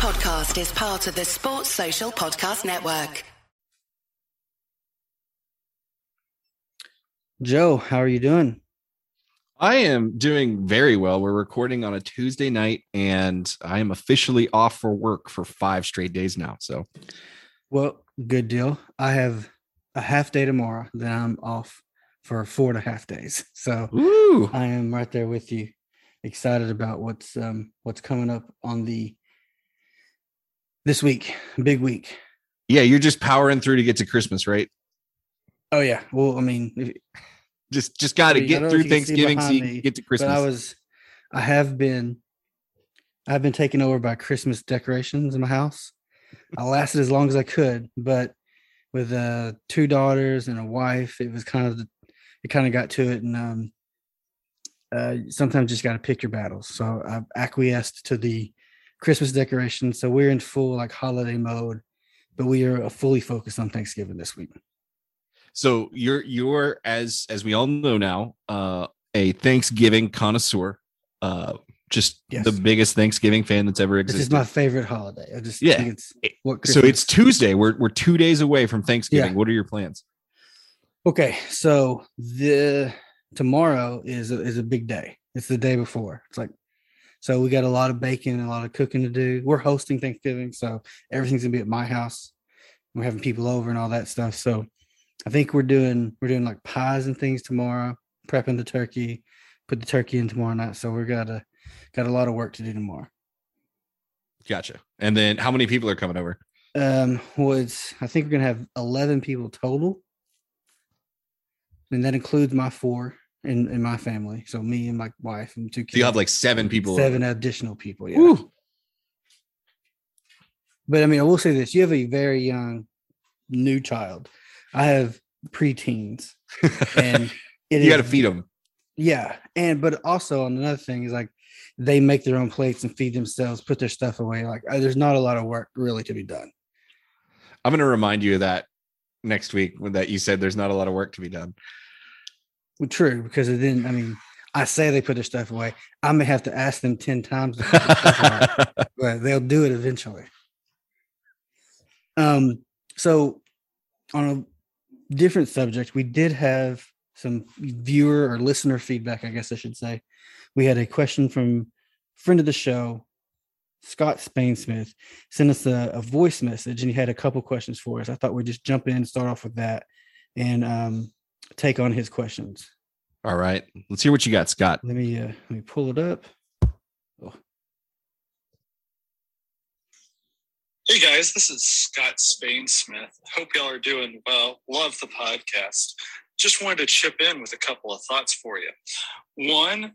podcast is part of the Sports Social Podcast Network. Joe, how are you doing? I am doing very well. We're recording on a Tuesday night and I am officially off for work for five straight days now. So, well, good deal. I have a half day tomorrow, then I'm off for four and a half days. So, Ooh. I am right there with you. Excited about what's um what's coming up on the this week, big week. Yeah, you're just powering through to get to Christmas, right? Oh yeah. Well, I mean, if, Just just got to I get through if you can see Thanksgiving so you me, can get to Christmas. I was, I have been, I've been taken over by Christmas decorations in my house. I lasted as long as I could, but with uh two daughters and a wife, it was kind of the, it kind of got to it, and um, uh, sometimes you just got to pick your battles. So I've acquiesced to the Christmas decoration. So we're in full like holiday mode, but we are fully focused on Thanksgiving this week. so you're you're as as we all know now, uh a Thanksgiving connoisseur. Uh just Yes. the biggest Thanksgiving fan that's ever existed. This is my favorite holiday. I just Yeah. think it's what so it's Tuesday. We're we're two days away from Thanksgiving. Yeah. What are your plans? Okay, so the tomorrow is a, is a big day. It's the day before. It's like so we got a lot of baking and a lot of cooking to do. We're hosting Thanksgiving, so everything's gonna be at my house. We're having people over and all that stuff. So I think we're doing we're doing like pies and things tomorrow, prepping the turkey, put the turkey in tomorrow night. So we're got a got a lot of work to do tomorrow. Gotcha. And then how many people are coming over? Um, well, it's I think we're gonna have eleven people total, and that includes my four in in my family. So me and my wife and two kids. So you have like seven people. seven additional people. Yeah. Woo. But I mean, I will say this: you have a very young, new child. I have preteens, and it you got to feed them. Yeah, and but also on another thing is like they make their own plates and feed themselves, put their stuff away. Like uh, there's not a lot of work really to be done. I'm going to remind you of that next week when that you said there's not a lot of work to be done. Well, true, because it didn't. I mean, I say they put their stuff away. I may have to ask them ten times, to put stuff away, but they'll do it eventually. Um, so on a different subject, we did have some viewer or listener feedback, I guess I should say. We had a question from friend of the show, Scott Spainsmith, sent us a, a voice message and he had a couple questions for us. I thought we'd just jump in and start off with that and um, take on his questions. All right. Let's hear what you got, Scott. Let me uh, let me pull it up. Hey guys, this is Scott Spain Smith. Hope y'all are doing well. Love the podcast. Just wanted to chip in with a couple of thoughts for you. One,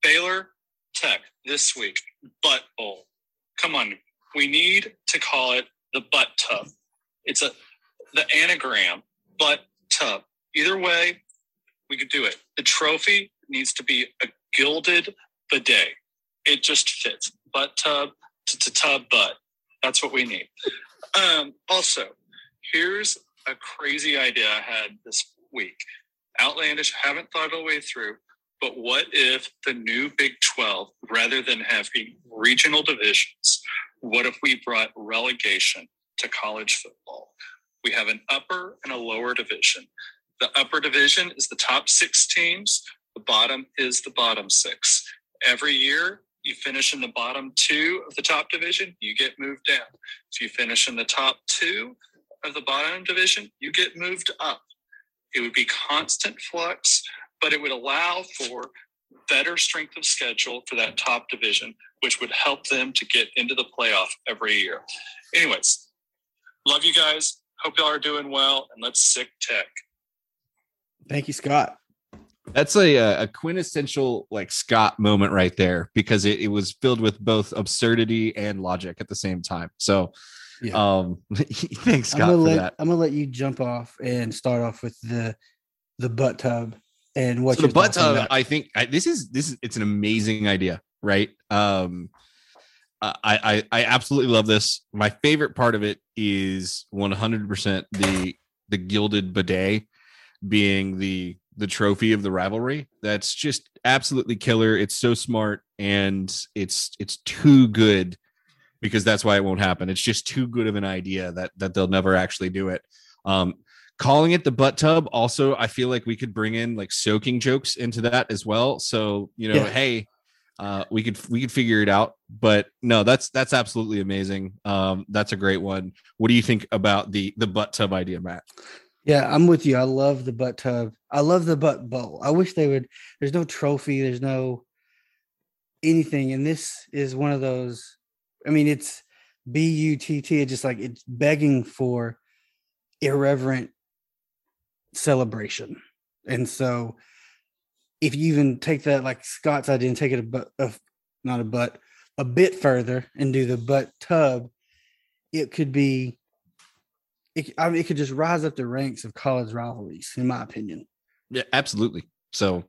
Baylor Tech this week, butt bowl. Come on, we need to call it the butt tub. It's a the anagram, butt tub. Either way, we could do it. The trophy needs to be a gilded bidet. It just fits. Butt tub to tub butt. That's what we need. Um, also, here's a crazy idea I had this week. Outlandish, haven't thought all the way through, but what if the new Big 12, rather than having regional divisions, what if we brought relegation to college football? We have an upper and a lower division. The upper division is the top six teams, the bottom is the bottom six. Every year, you finish in the bottom two of the top division, you get moved down. If you finish in the top two of the bottom division, you get moved up. It would be constant flux, but it would allow for better strength of schedule for that top division, which would help them to get into the playoff every year. Anyways, love you guys. Hope y'all are doing well, and let's sick tech. Thank you, Scott. That's a a quintessential like Scott moment right there because it, it was filled with both absurdity and logic at the same time. So Yeah. um thanks I'm Scott gonna for let that. I'm gonna let you jump off and start off with the the butt tub and what so the butt tub, that. I think I, this is this is it's an amazing idea, right? Um I, I I absolutely love this. My favorite part of it is 100% the the gilded bidet being the the trophy of the rivalry. That's just absolutely killer. It's so smart and it's it's too good because that's why it won't happen. It's just too good of an idea that that they'll never actually do it. Um, calling it the butt tub also i feel like we could bring in like soaking jokes into that as well so you know Yeah. hey uh we could we could figure it out but no that's that's absolutely amazing um that's a great one what do you think about the the butt tub idea matt Yeah, I'm with you. I love the butt tub. I love the butt bowl. I wish they would. There's no trophy. There's no anything, and this is one of those. I mean, it's B U T T. It's just like it's begging for irreverent celebration, and so if you even take that like Scott's idea and take it a but, a, not a butt, a bit further and do the butt tub, it could be it, I mean, it could just rise up the ranks of college rivalries, in my opinion. Yeah, absolutely. So,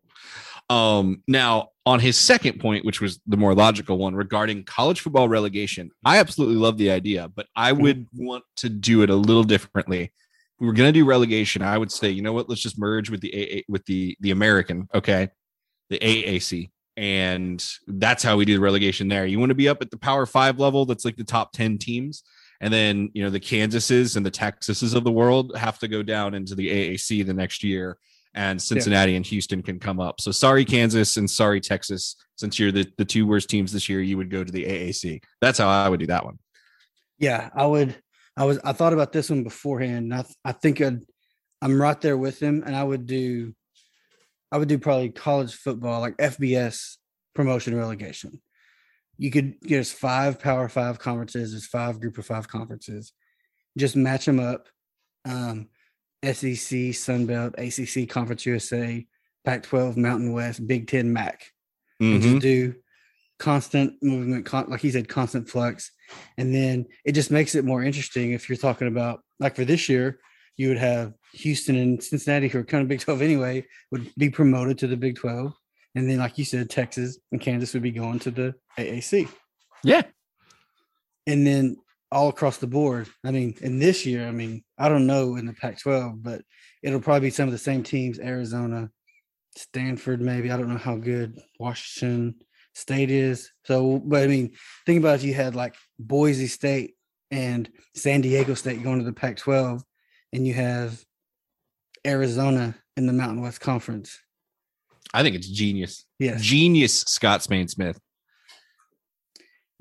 um, now on his second point, which was the more logical one regarding college football relegation, I absolutely love the idea, but I would want to do it a little differently. If we were going to do relegation, I would say, you know what? Let's just merge with the AA, with the the American, okay, the AAC, and that's how we do the relegation there. You want to be up at the Power Five level, that's like the top ten teams. And then, you know, the Kansases and the Texases of the world have to go down into the AAC the next year and Cincinnati and Houston can come up. So sorry, Kansas and sorry, Texas. Since you're the, the two worst teams this year, you would go to the AAC. That's how I would do that one. Yeah, I would. I was. I thought about this one beforehand. I. I think I'd, I'm right there with him, and I would do. I would do probably college football, like FBS promotion relegation. You could get us five Power Five conferences. There's five Group of Five conferences. Just match them up. Um, SEC, Sun Belt, ACC, Conference USA, Pac-12, Mountain West, Big Ten, MAC. and Mhm. just do constant movement, con- like he said, constant flux. And then it just makes it more interesting if you're talking about, like for this year, you would have Houston and Cincinnati, who are kind of Big 12 anyway, would be promoted to the Big 12. And then, like you said, Texas and Kansas would be going to the AAC. Yeah. And then all across the board, I mean, in this year, I mean, I don't know in the Pac 12, but it'll probably be some of the same teams Arizona, Stanford, maybe. I don't know how good Washington State is. So, but I mean, think about if you had like Boise State and San Diego State going to the Pac 12, and you have Arizona in the Mountain West Conference. I think it's genius. Yes. Genius, Scott Spain Smith.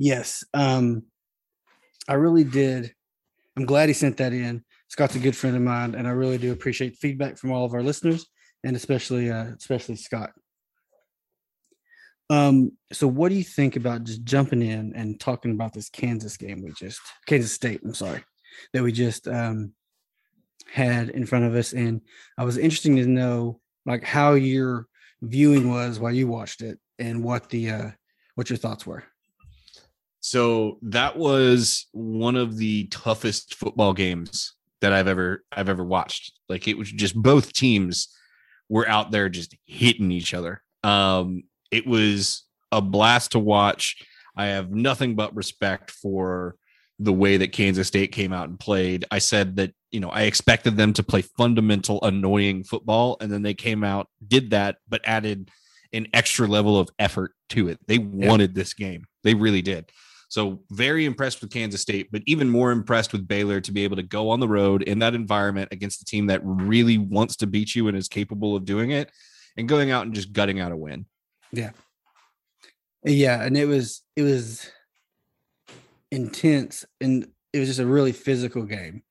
Yes. Um, I really did. I'm glad he sent that in. Scott's a good friend of mine, and I really do appreciate feedback from all of our listeners, and especially uh, especially Scott. Um, so what do you think about just jumping in and talking about this Kansas game we just Kansas State, I'm sorry, that we just um had in front of us? And I was interesting to know like how your viewing was while you watched it and what the uh what your thoughts were. So that was one of the toughest football games that I've ever I've ever watched. Like it was just both teams were out there just hitting each other. Um it was a blast to watch. I have nothing but respect for the way that Kansas State came out and played. I said that, you know, I expected them to play fundamental annoying football and then they came out did that but added an extra level of effort to it. They wanted this game. They really did. So very impressed with Kansas State, but even more impressed with Baylor to be able to go on the road in that environment against a team that really wants to beat you and is capable of doing it and going out and just gutting out a win. Yeah, Yeah, and it was it was intense and it was just a really physical game.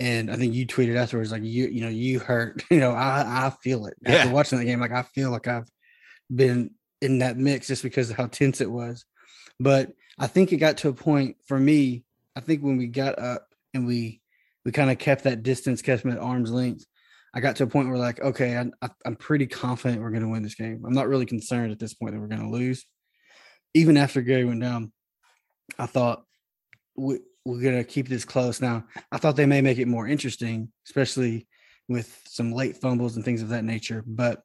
And I think you tweeted afterwards, like you, you know, you hurt. You know, I I feel it after Yeah. watching the game. Like I feel like I've been in that mix just because of how tense it was. But I think it got to a point for me. I think when we got up and we we kind of kept that distance, kept them at arm's length. I got to a point where like, okay, I, I'm pretty confident we're going to win this game. I'm not really concerned at this point that we're going to lose. Even after Gary went down, I thought we, we're going to keep this close. Now, I thought they may make it more interesting, especially with some late fumbles and things of that nature. But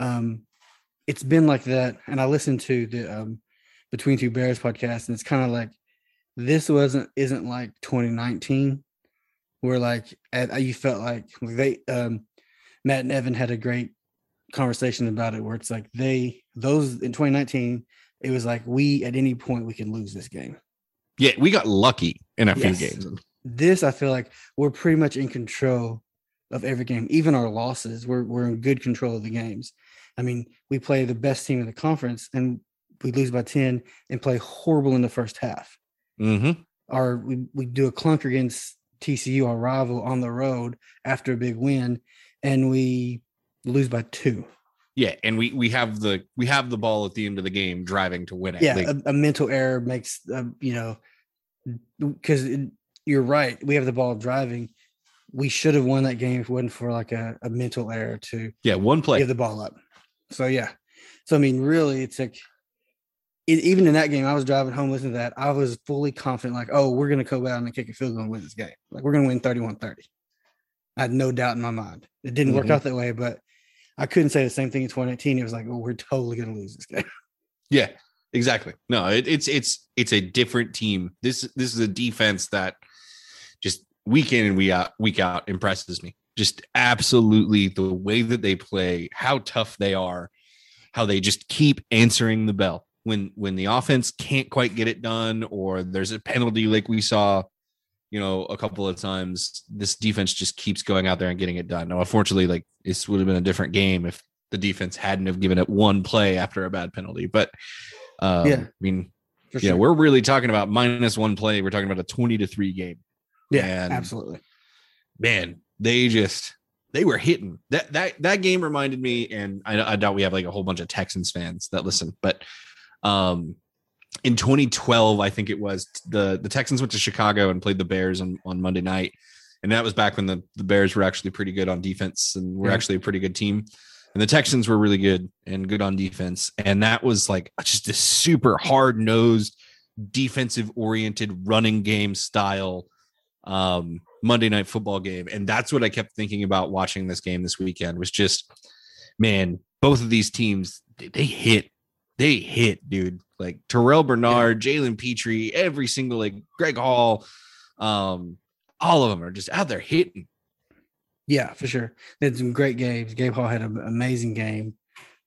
um, it's been like that. And I listened to the um, Between Two Bears podcast, and it's kind of like this wasn't isn't like 2019 where like at, you felt like they um Matt and Evan had a great conversation about it where it's like they those in 2019 it was like we at any point we can lose this game Yeah, we got lucky in a Yes. few games. This I feel like we're pretty much in control of every game, even our losses. We're we're in good control of the games. I mean, we play the best team in the conference and we lose by 10 and play horrible in the first half. Mm-hmm. Our we, we do a clunk against TCU, our rival, on the road after a big win, and we lose by two. Yeah, and we we have the we have the ball at the end of the game, driving to win it. Yeah, a, a mental error makes uh, you know because you're right. We have the ball driving. We should have won that game if it wasn't for like a, a mental error to yeah, one play. give the ball up. So yeah, so I mean, really, it's like it, even in that game, I was driving home listening to that. I was fully confident, like, oh, we're gonna go out and kick a field goal and win this game. Like we're gonna win 31-30. I had no doubt in my mind. It didn't work Mhm. out that way, but I couldn't say the same thing in 2018. It was like, oh, we're totally gonna lose this game. Yeah, exactly. No, it, it's it's it's a different team. This this is a defense that just week in and week out week out impresses me. Just absolutely the way that they play, how tough they are, how they just keep answering the bell when when the offense can't quite get it done or there's a penalty like we saw you know a couple of times this defense just keeps going out there and getting it done. Now unfortunately like this would have been a different game if the defense hadn't have given it one play after a bad penalty. But um, Yeah. i mean For yeah we're really talking about minus one play. We're talking about a 20 to 3 game. Yeah, and- absolutely. man, they just they were hitting. That that that game reminded me, and I, I doubt we have like a whole bunch of Texans fans that listen, but um, in 2012, I think it was the the Texans went to Chicago and played the Bears on on Monday night, and that was back when the the Bears were actually pretty good on defense and were Yeah. actually a pretty good team. And the Texans were really good and good on defense. And that was like just a super hard nosed, defensive oriented running game style um Monday night football game. And that's what I kept thinking about watching this game this weekend was just, man, both of these teams, they, they hit, they hit, dude. Like Terrel Bernard, Jalen Pitre, every single like Greg Hall, um, all of them are just out there hitting. Yeah, for sure. They had some great games. Gabe Hall had an amazing game.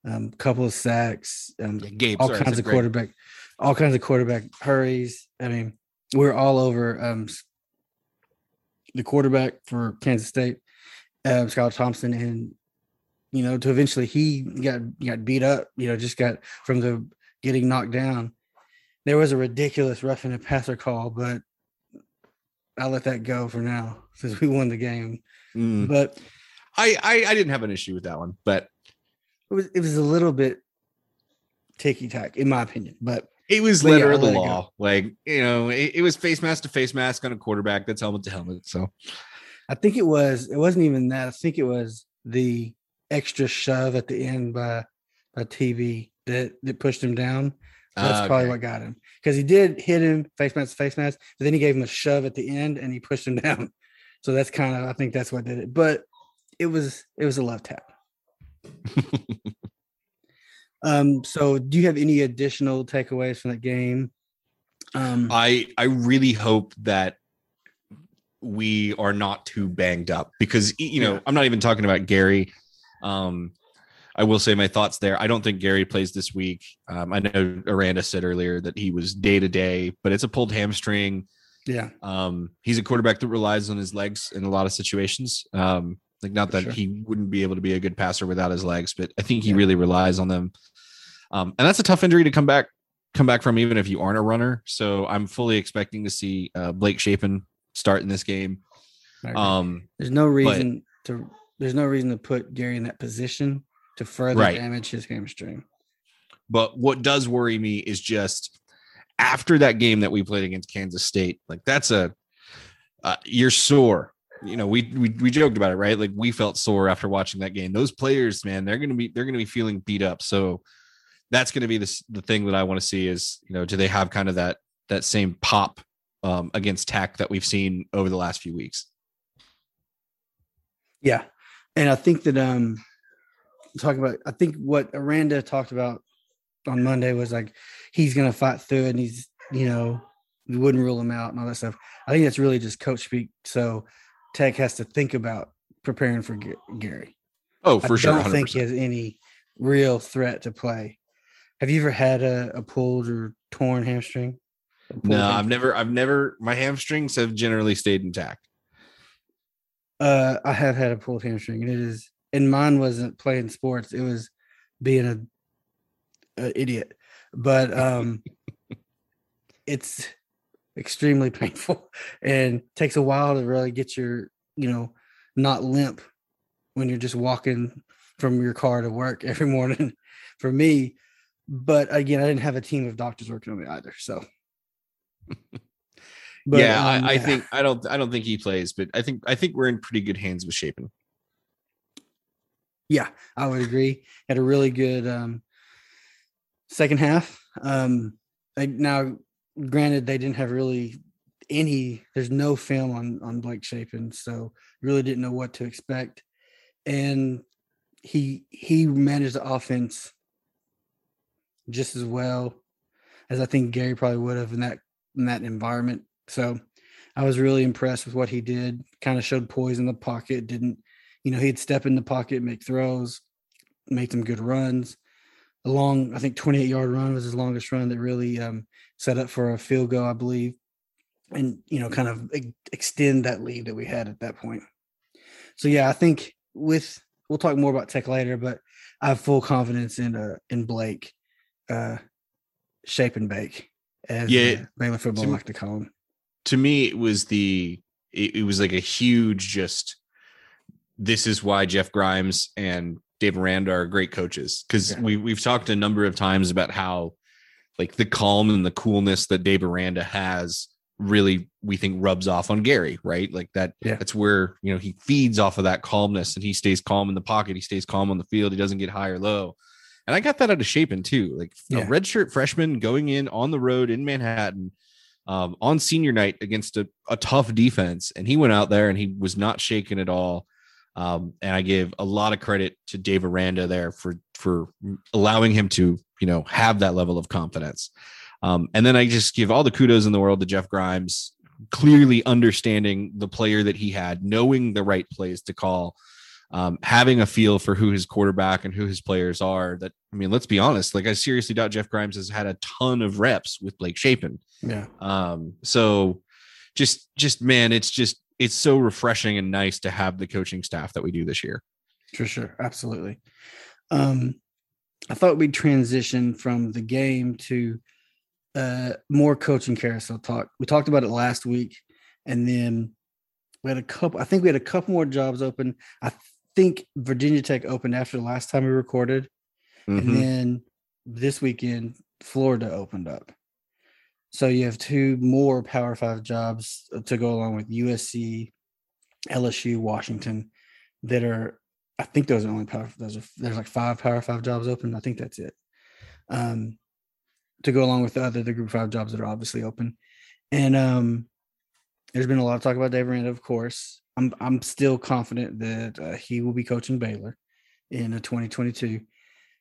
Um, couple of sacks, um, Yeah, Gabe, all sorry, kinds of Greg. quarterback, all kinds of quarterback hurries. I mean, we're all over um, the quarterback for Kansas State, uh, Scott Thompson, and you know, to eventually he got got beat up. You know, just got from the getting knocked down. There was a ridiculous roughing and a passer call, but I'll let that go for now since we won the game. Mm. But I, I I didn't have an issue with that one, but it was it was a little bit ticky tack in my opinion. But it was But yeah, of the let it go. law. Like, you know, it, it was face mask to face mask on a quarterback. That's helmet to helmet. So I think it was it wasn't even that. I think it was the extra shove at the end by by TV that that pushed him down. That's uh, probably okay. what got him because he did hit him face mask to face mask, but then he gave him a shove at the end and he pushed him down. So that's kind of I think that's what did it. But it was it was a love tap. Um. So do you have any additional takeaways from that game? Um. I I really hope that we are not too banged up because you know Yeah. I'm not even talking about Gary. Um, I will say my thoughts there. I don't think Gary plays this week. Um, I know Aranda said earlier that he was day to day, but it's a pulled hamstring. yeah. Um, he's a quarterback that relies on his legs in a lot of situations. Um, like not For that sure. he wouldn't be able to be a good passer without his legs, but I think he Yeah. really relies on them. Um, and that's a tough injury to come back come back from, even if you aren't a runner. So I'm fully expecting to see uh, Blake Shapen start in this game. Um, There's no reason to there's no reason to put Gary in that position to further Right. damage his hamstring. But what does worry me is just after that game that we played against Kansas State, like that's a uh, you're sore. You know, we, we we joked about it, right? Like we felt sore after watching that game. Those players, man, they're gonna be they're gonna be feeling beat up. So that's gonna be the the thing that I want to see is you know, do they have kind of that that same pop um, against Tech that we've seen over the last few weeks? Yeah. And I think that um talking about I think what Aranda talked about on Monday was like he's gonna fight through it and he's you know we wouldn't rule him out and all that stuff. I think that's really just coach speak. So Tech has to think about preparing for Gary. Oh, for I sure, I don't 100%. think he has any real threat to play. Have you ever had a, a pulled or torn hamstring? No, I've never, I've never. My hamstrings have generally stayed intact. Uh, I have had a pulled hamstring, and it is, and mine wasn't playing sports; it was being a, a idiot. But um, it's extremely painful and takes a while to really get your, you know, not limp when you're just walking from your car to work every morning. For me, but again, I didn't have a team of doctors working on me either, so. But, yeah, um, I, I yeah. think I don't I don't think he plays, but I think I think we're in pretty good hands with Shapen. Yeah, I would agree. Had a really good um, second half. Um, now, granted, they didn't have really any. There's no film on on Blake Shapen, so really didn't know what to expect. And he he managed the offense just as well as I think Gary probably would have in that in that environment. So I was really impressed with what he did. Kind of showed poise in the pocket. Didn't, you know, he'd step in the pocket, make throws, make some good runs. A long, I think 28 yard run was his longest run that really um, set up for a field goal, I believe, and you know, kind of extend that lead that we had at that point. So yeah, I think with we'll talk more about Tech later, but I have full confidence in uh in Blake, uh, shape and bake as yeah, uh, Baylor football like to call him to me it was the it, it, was like a huge just this is why Jeff Grimes and Dave Aranda are great coaches because yeah. we we've talked a number of times about how like the calm and the coolness that Dave Aranda has really we think rubs off on Gary, right? Like that yeah. that's where you know he feeds off of that calmness and he stays calm in the pocket, he stays calm on the field, he doesn't get high or low. And I got that out of Shapen too. Like yeah. a redshirt freshman going in on the road in Manhattan um, on senior night against a, a, tough defense, and he went out there and he was not shaken at all. Um, and I give a lot of credit to Dave Aranda there for for allowing him to you know have that level of confidence. Um, and then I just give all the kudos in the world to Jeff Grimes, clearly understanding the player that he had, knowing the right plays to call, um, having a feel for who his quarterback and who his players are. That I mean, let's be honest. Like I seriously doubt Jeff Grimes has had a ton of reps with Blake Shapen. Yeah. Um. So, just just man, it's just it's so refreshing and nice to have the coaching staff that we do this year. For sure, absolutely. Um, I thought we'd transition from the game to uh more coaching carousel talk. We talked about it last week, and then we had a couple. I think we had a couple more jobs open. I think Virginia Tech opened after the last time we recorded, mm-hmm. and then this weekend Florida opened up. So you have two more Power Five jobs to go along with USC, LSU, Washington, that are. I think those are only power. Those are there's like five Power Five jobs open. I think that's it. Um, to go along with the other the Group Five jobs that are obviously open, and um, there's been a lot of talk about Dave Aranda, of course. I'm I'm still confident that uh, he will be coaching Baylor in a 2022.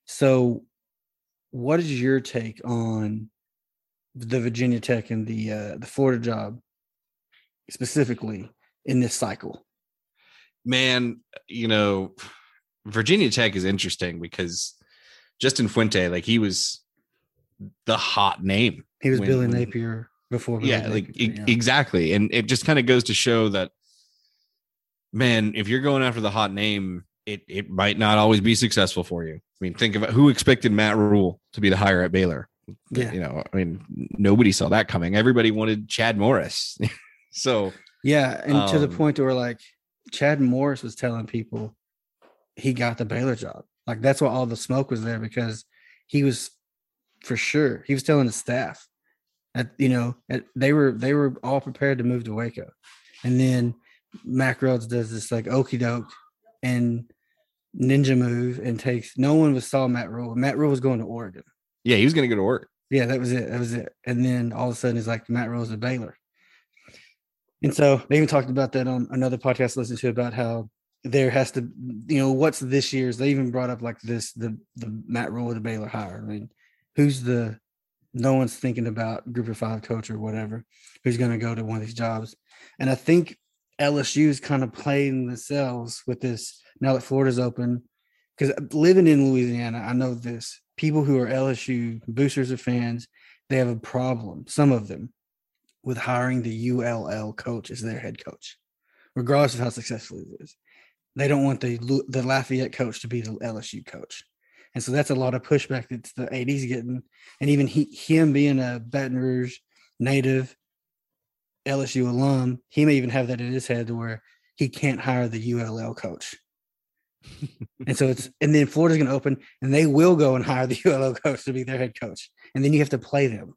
So, what is your take on the Virginia Tech and the uh, the Florida job specifically in this cycle? Man, you know, Virginia Tech is interesting because Justin Fuente, like he was the hot name. He was when, Billy Napier before. Billy yeah, Napier, like yeah. exactly, and it just kind of goes to show that man, if you're going after the hot name, it it might not always be successful for you. I mean, think about who expected Matt Rhule to be the hire at Baylor. Yeah. You know, I mean, nobody saw that coming. Everybody wanted Chad Morris. so yeah, and um, to the um, point where like Chad Morris was telling people he got the Baylor job. Like that's why all the smoke was there because he was for sure. He was telling the staff that you know they were they were all prepared to move to Waco, and then Mack Rhoades does this like okey doke and ninja move and takes no one was saw Matt Rhule. Matt Rhule was going to Oregon. Yeah, he was gonna go to work. Yeah, that was it. That was it. And then all of a sudden he's like Matt Rhule's a Baylor. And so they even talked about that on another podcast I listened to about how there has to, you know, what's this year's. They even brought up like this the the Matt Rhule the Baylor hire. I mean, who's the no one's thinking about group of five coach or whatever who's going to go to one of these jobs. And I think LSU's kind of playing themselves with this now that Florida's open. Because living in Louisiana, I know this. People who are LSU boosters or fans, they have a problem. Some of them with hiring the ULL coach as their head coach, regardless of how successful it is. They don't want the the Lafayette coach to be the LSU coach, and so that's a lot of pushback that the AD's getting, and even he him being a Baton Rouge native, LSU alum, he may even have that in his head to where he can't hire the ULL coach. and so it's and then Florida's going to open and they will go and hire the ULL coach to be their head coach, and then you have to play them.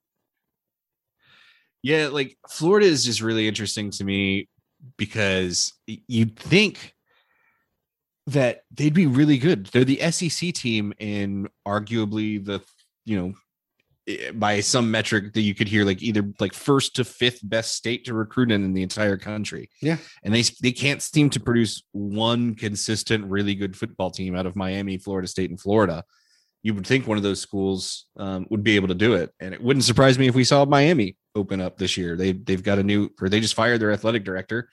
Yeah, like Florida is just really interesting to me because you'd think that they'd be really good. They're the SEC team in arguably the, you know, by some metric that you could hear like either like first to fifth best state to recruit in in the entire country. Yeah. And they they can't seem to produce one consistent really good football team out of Miami, Florida State and Florida. You would think one of those schools um, would be able to do it, and it wouldn't surprise me if we saw Miami open up this year. They they've got a new or they just fired their athletic director.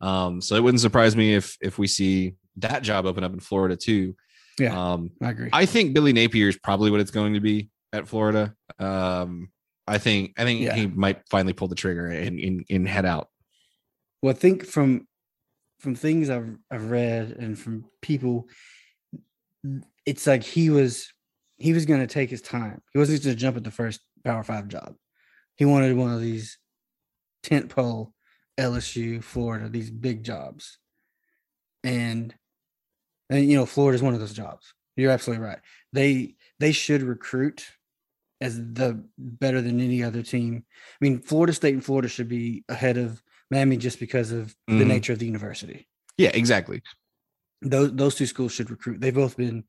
Um, so it wouldn't surprise me if if we see that job open up in Florida too. Yeah. Um, I agree. I think Billy Napier is probably what it's going to be at Florida. Um, I think I think Yeah. he might finally pull the trigger and, and, and head out. well, I think from from things I've I've read and from people, it's like he was he was going to take his time. He wasn't going to jump at the first Power Five job. He wanted one of these tent pole LSU, Florida, these big jobs, and and you know Florida is one of those jobs. You're absolutely right. They they should recruit as the better than any other team. I mean, Florida State and Florida should be ahead of Miami just because of the Mhm. nature of the university. Yeah, exactly. Those those two schools should recruit. They've both been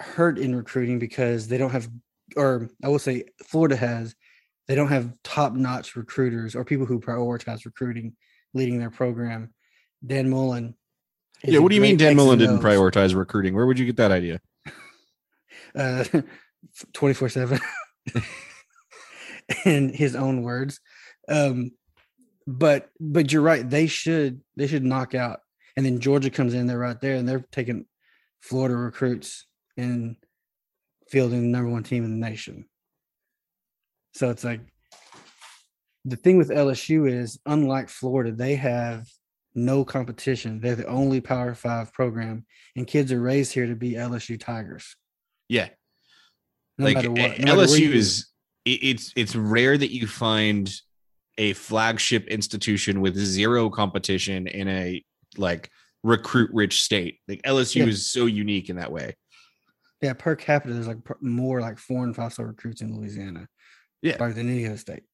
hurt in recruiting because they don't have, or I will say, Florida has. They don't have top notch recruiters or people who prioritize recruiting leading their program. Dan Mullen. Yeah, what do you mean Dan Mullen didn't prioritize recruiting? Where would you get that idea? uh 24 7 in his own words. Um but but you're right they should they should knock out. And then georgia comes in there right there and they're taking florida recruits and fielding the number one team in the nation. So it's like the thing with lsu is unlike florida they have no competition. They're the only power five program and kids are raised here to be lsu tigers. Yeah, no like what. no LSU is it- it's it's rare that you find a flagship institution with zero competition in a like recruit rich state. Like LSU Yeah. is so unique in that way. yeah per capita. There's like more like four and five star recruits in Louisiana, Yeah. probably than any other state.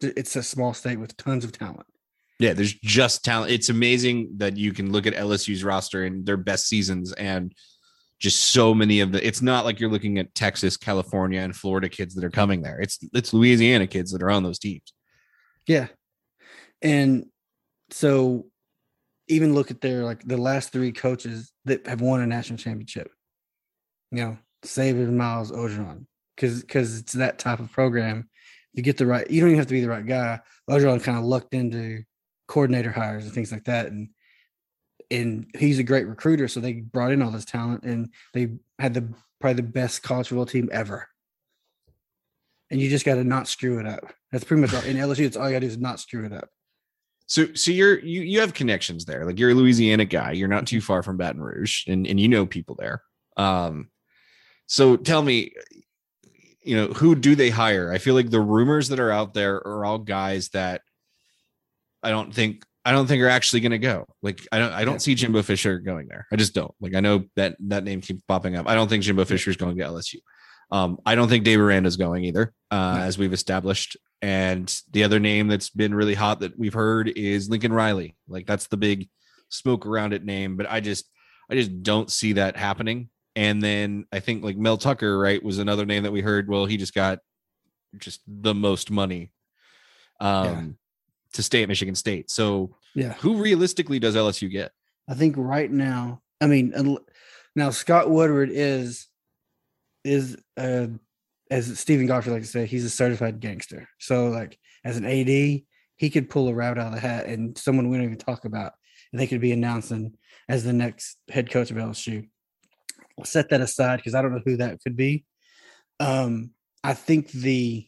It's a small state with tons of talent. Yeah, there's just talent. It's amazing that you can look at LSU's roster and their best seasons and just so many of the it's not like you're looking at Texas, California, and Florida kids that are coming there. It's it's Louisiana kids that are on those teams. Yeah, and so even look at their like the last three coaches that have won a national championship. You know, Saban, Miles, Orgeron, because because it's that type of program. You get the right. You don't even have to be the right guy. Orgeron kind of lucked into coordinator hires and things like that, and and he's a great recruiter. So they brought in all this talent, and they had the probably the best college football team ever. And you just got to not screw it up. That's pretty much all. In LSU, it's all you got to do is not screw it up. So so you're you you have connections there. Like you're a Louisiana guy. You're not too far from Baton Rouge and and you know people there. Um so tell me you know who do they hire? I feel like the rumors that are out there are all guys that I don't think I don't think are actually going to go. Like I don't I don't Yeah. see Jimbo Fisher going there. I just don't. Like I know that that name keeps popping up. I don't think Jimbo Fisher is going to LSU. Um, I don't think Dave Aranda is going either, uh, No. as we've established. And the other name that's been really hot that we've heard is Lincoln Riley. Like that's the big smoke around it name, but I just I just don't see that happening. And then I think like Mel Tucker, right, was another name that we heard. Well, he just got just the most money um Yeah. To stay at Michigan State. So Yeah. who realistically does LSU get? I think right now, I mean, now Scott Woodward is is uh as Steven Godfrey like to say, he's a certified gangster. So like as an AD, he could pull a rabbit out of the hat and someone we don't even talk about, and they could be announcing as the next head coach of LSU. I'll set that aside because I don't know who that could be. Um, I think the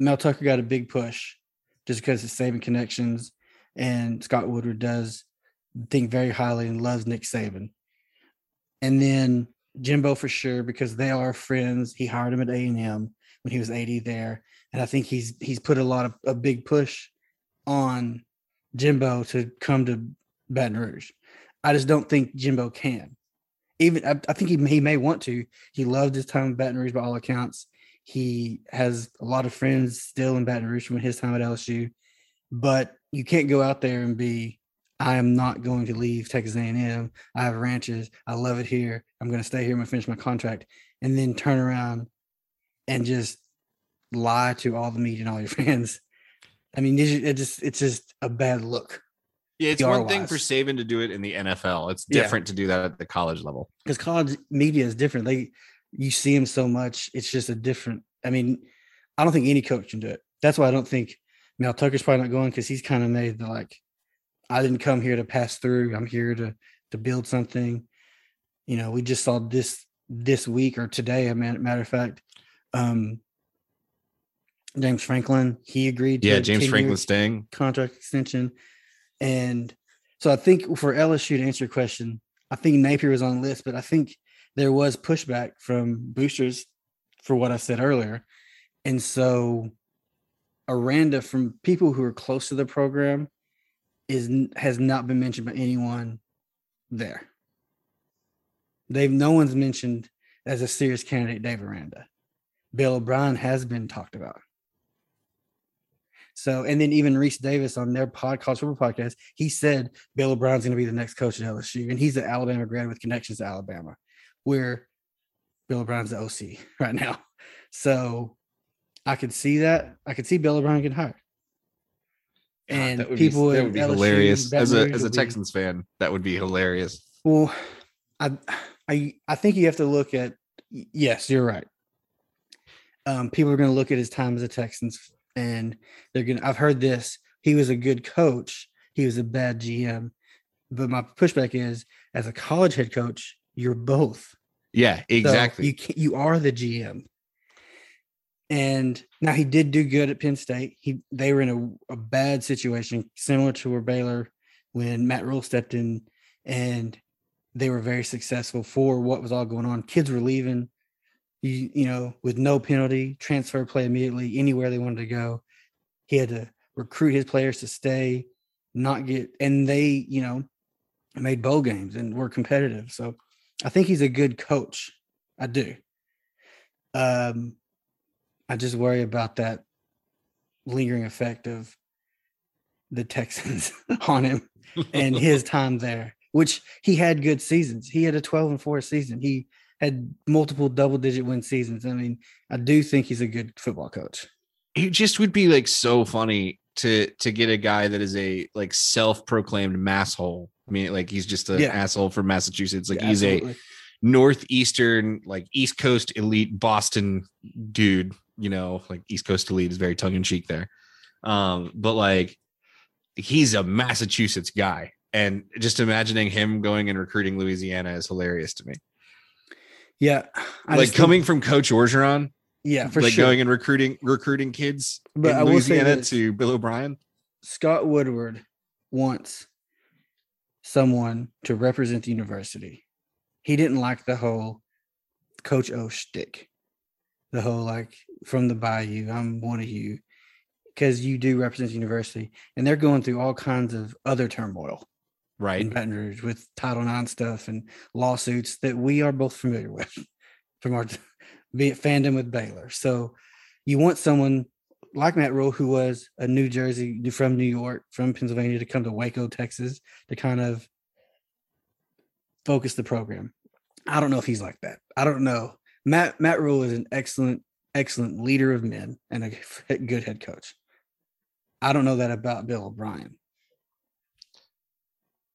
Mel Tucker got a big push just because it's Saban connections, and Scott Woodward does think very highly and loves Nick Saban. And then Jimbo for sure because they are friends. He hired him at A and M when he was AD there, and I think he's he's put a lot of a big push on Jimbo to come to Baton Rouge. I just don't think Jimbo can. Even I, I think he may, he may want to. He loved his time in Baton Rouge by all accounts. He has a lot of friends still in Baton Rouge from his time at LSU, but you can't go out there and be I am not going to leave Texas A&M. I have ranches. I love it here. I'm going to stay here. I'm going to finish my contract, and then turn around and just lie to all the media and all your fans. I mean, it just it's just a bad look Yeah, it's one thing for. Saban to do it in the NFL. It's Yeah. different to do that at the college level. because college media is different. They you see him so much. It's just a different. I mean, I don't think any coach can do it. That's why I don't think Mel Tucker's probably not going because he's kind of made the like, I didn't come here to pass through. I'm here to to build something. You know, we just saw this this week or today. A matter of fact, um, James Franklin he agreed. Yeah, to James Franklin staying. contract extension. And so I think for LSU to answer your question, I think Napier was on the list, but I think there was pushback from boosters for what I said earlier. And so Aranda from people who are close to the program is has not been mentioned by anyone there. They've no one's mentioned as a serious candidate Dave Aranda. Bill O'Brien has been talked about. So, and then even Rece Davis on their pod, college football podcast, he said Bill O'Brien's going to be the next coach at LSU, and he's an Alabama grad with connections to Alabama, where Bill O'Brien's the OC right now. So, I could see that. I could see Bill O'Brien getting hired. God, And that would be, people that would be LSU, hilarious. As a as a will be- Texans fan, that would be hilarious. Well, I I I think you have to look at yes, you're right. Um, people are going to look at his time as a Texans, and they're going. to I've heard this. He was a good coach. He was a bad GM. But my pushback is, as a college head coach, you're both. Yeah, So exactly. you can, you are the GM. And now he did do good at Penn State. He they were in a, a bad situation, similar to where Baylor when Matt Rhule stepped in, and they were very successful for what was all going on. Kids were leaving, you you know, with no penalty, transfer play immediately anywhere they wanted to go. He had to recruit his players to stay, not get, and they you know made bowl games and were competitive. So I think he's a good coach. I do. Um, I just worry about that lingering effect of the Texans on him and his time there, which he had good seasons. He had a 12 and 4 season. He had multiple double digit win seasons. I mean, I do think he's a good football coach. it just would be like so funny to to get a guy that is a like self-proclaimed masshole. I mean, like he's just an Yeah. asshole from Massachusetts. Like Yeah, he's absolutely. a northeastern, like East Coast elite Boston dude. You know, like East Coast elite is very tongue in cheek there. Um, but like he's a Massachusetts guy, and just imagining him going and recruiting Louisiana is hilarious to me. yeah. I like just think- coming from Coach Orgeron, yeah, for sure. like sure. going and recruiting recruiting kids But in I will say Louisiana to Bill O'Brien. Scott Woodward wants someone to represent the university. He didn't like the whole Coach O shtick, the whole like from the bayou, I'm one of you, because you do represent the university, and they're going through all kinds of other turmoil Right. in Baton Rouge with Title IX stuff and lawsuits that we are both familiar with from our be it fandom with Baylor. So you want someone like Matt Rhule, who was a New Jersey from New York, from Pennsylvania, to come to Waco, Texas, to kind of focus the program. I don't know if he's like that. I don't know. Matt Matt Rhule is an excellent, excellent leader of men and a good head coach. I don't know that about Bill O'Brien.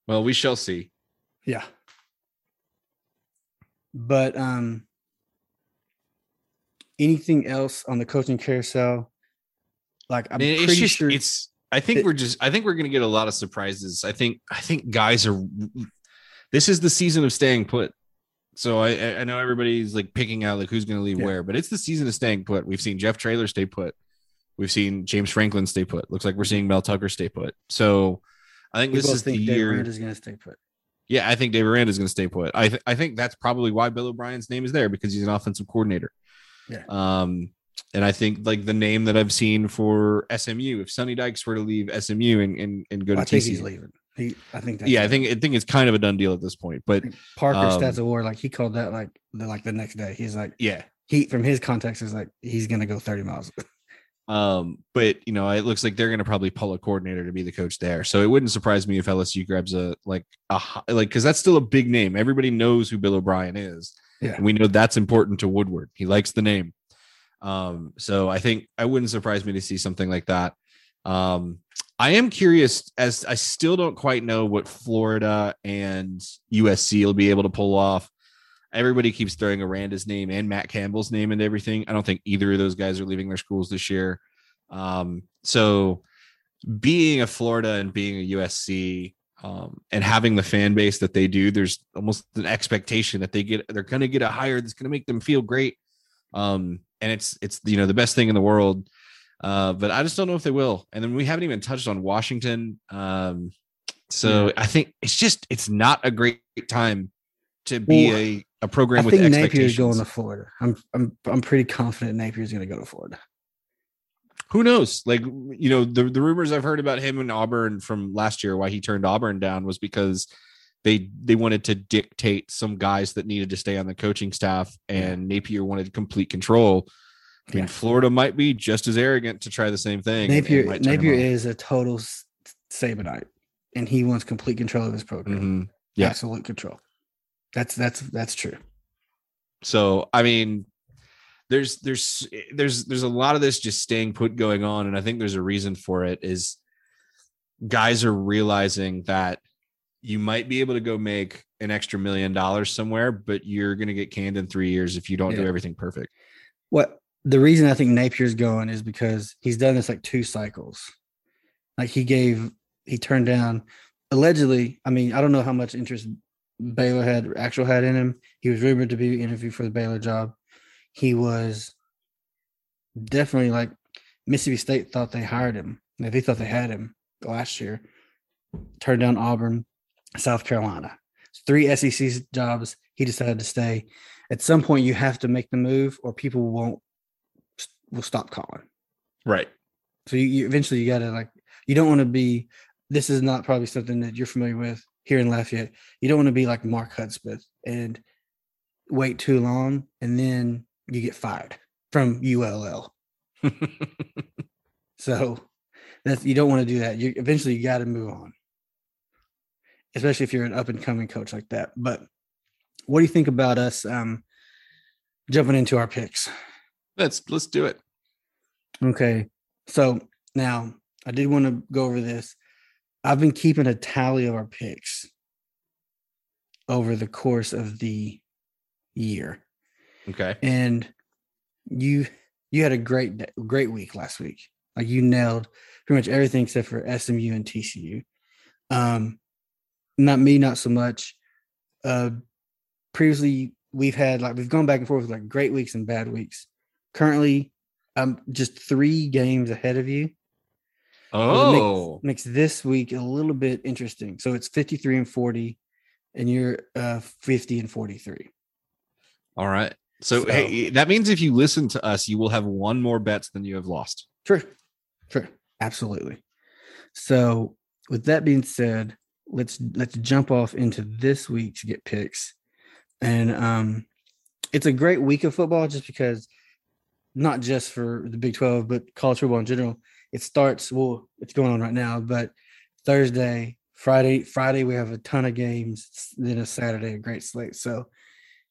Well, we shall see. Yeah. But um anything else on the coaching carousel? Like I'm I mean, pretty it's just sure it's I think it- we're just I think we're gonna get a lot of surprises. I think I think guys are this is the season of staying put. So I I- know everybody's like picking out like who's gonna leave Yeah. where, but it's the season of staying put. We've seen Jeff Traylor stay put. We've seen James Franklin stay put. Looks like we're seeing Mel Tucker stay put. So I think We this is the think Dave year. Aranda's going to stay put. Yeah, I think Dave Aranda is going to stay put. I th- I think that's probably why Bill O'Brien's name is there because he's an offensive coordinator. Yeah. Um, and I think like the name that I've seen for SMU, if Sonny Dykes were to leave SMU and and, and go I to think TCU, he's leaving. He, I think that's yeah, I think I think it's kind of a done deal at this point. But Parker um, Stats Award, like he called that like the like the next day. He's like yeah, he from his context is like he's gonna go 30 miles. Um, but you know, it looks like they're going to probably pull a coordinator to be the coach there. So it wouldn't surprise me if LSU grabs a like a like because that's still a big name. Everybody knows who Bill O'Brien is. Yeah. And we know that's important to Woodward. He likes the name. Um, so I think I wouldn't surprise me to see something like that. Um, I am curious as I still don't quite know what Florida and USC will be able to pull off. Everybody keeps throwing Aranda's name and Matt Campbell's name into everything. I don't think either of those guys are leaving their schools this year. Um, so being a Florida and being a USC um, and having the fan base that they do, there's almost an expectation that they get they're going to get a hire that's going to make them feel great. Um, and it's it's you know the best thing in the world. Uh, but I just don't know if they will. And then we haven't even touched on Washington. Um, so I think it's just it's not a great time to be Well, a, a program I with think expectations. Napier's going to Florida. I'm I'm I'm pretty confident Napier's going to go to Florida. who knows? Like, you know, the, the rumors I've heard about him and Auburn from last year, why he turned Auburn down was because they they wanted to dictate some guys that needed to stay on the coaching staff, and Napier wanted complete control. I mean, Yeah. Florida might be just as arrogant to try the same thing. Napier might turn him Napier is a total Sabanite, and he wants complete control of his program. Mhm. yeah. Absolute control. That's that's that's true. So I mean, there's there's there's there's a lot of this just staying put going on, and I think there's a reason for it. Is guys are realizing that you might be able to go make an extra million dollars somewhere, but you're going to get canned in three years if you don't do everything perfect. What the reason I think Napier's going is because he's done this like two cycles. Like he gave, he turned down allegedly. I mean, I don't know how much interest Baylor had actual had in him. He was rumored to be interviewed for the Baylor job. He was definitely like Mississippi State thought they hired him. They thought they had him last year. Turned down Auburn, South Carolina. Three SEC jobs. He decided to stay. At some point, you have to make the move, or people won't will stop calling. Right. So you, you eventually you gotta like you don't want to be. This is not probably something that you're familiar with here in Lafayette. You don't want to be like Mark Hudspeth and wait too long, and then you get fired from ULL. So that's you don't want to do that. You eventually you got to move on, especially if you're an up and coming coach like that. But what do you think about us um, jumping into our picks? let's let's do it. Okay, so now I did want to go over this. I've been keeping a tally of our picks over the course of the year, Okay. and you you had a great day- great week last week. Like you nailed pretty much everything except for SMU and TCU. Um, not me, not so much. Uh, previously we've had like we've gone back and forth with like great weeks and bad weeks. Currently, I'm just three games ahead of you. Oh, Makes this week a little bit interesting. So it's 53 and 40, and you're uh 50 and 43. all right. So, So- hey, that means if you listen to us, you will have one more bets than you have lost. True. True. Absolutely. So with that being said, let's let's jump off into this week to get picks. And um it's a great week of football just because not just for the Big 12, but college football in general. It starts, well, it's going on right now, but Thursday, Friday, Friday, we have a ton of games. Then a Saturday, a great slate. So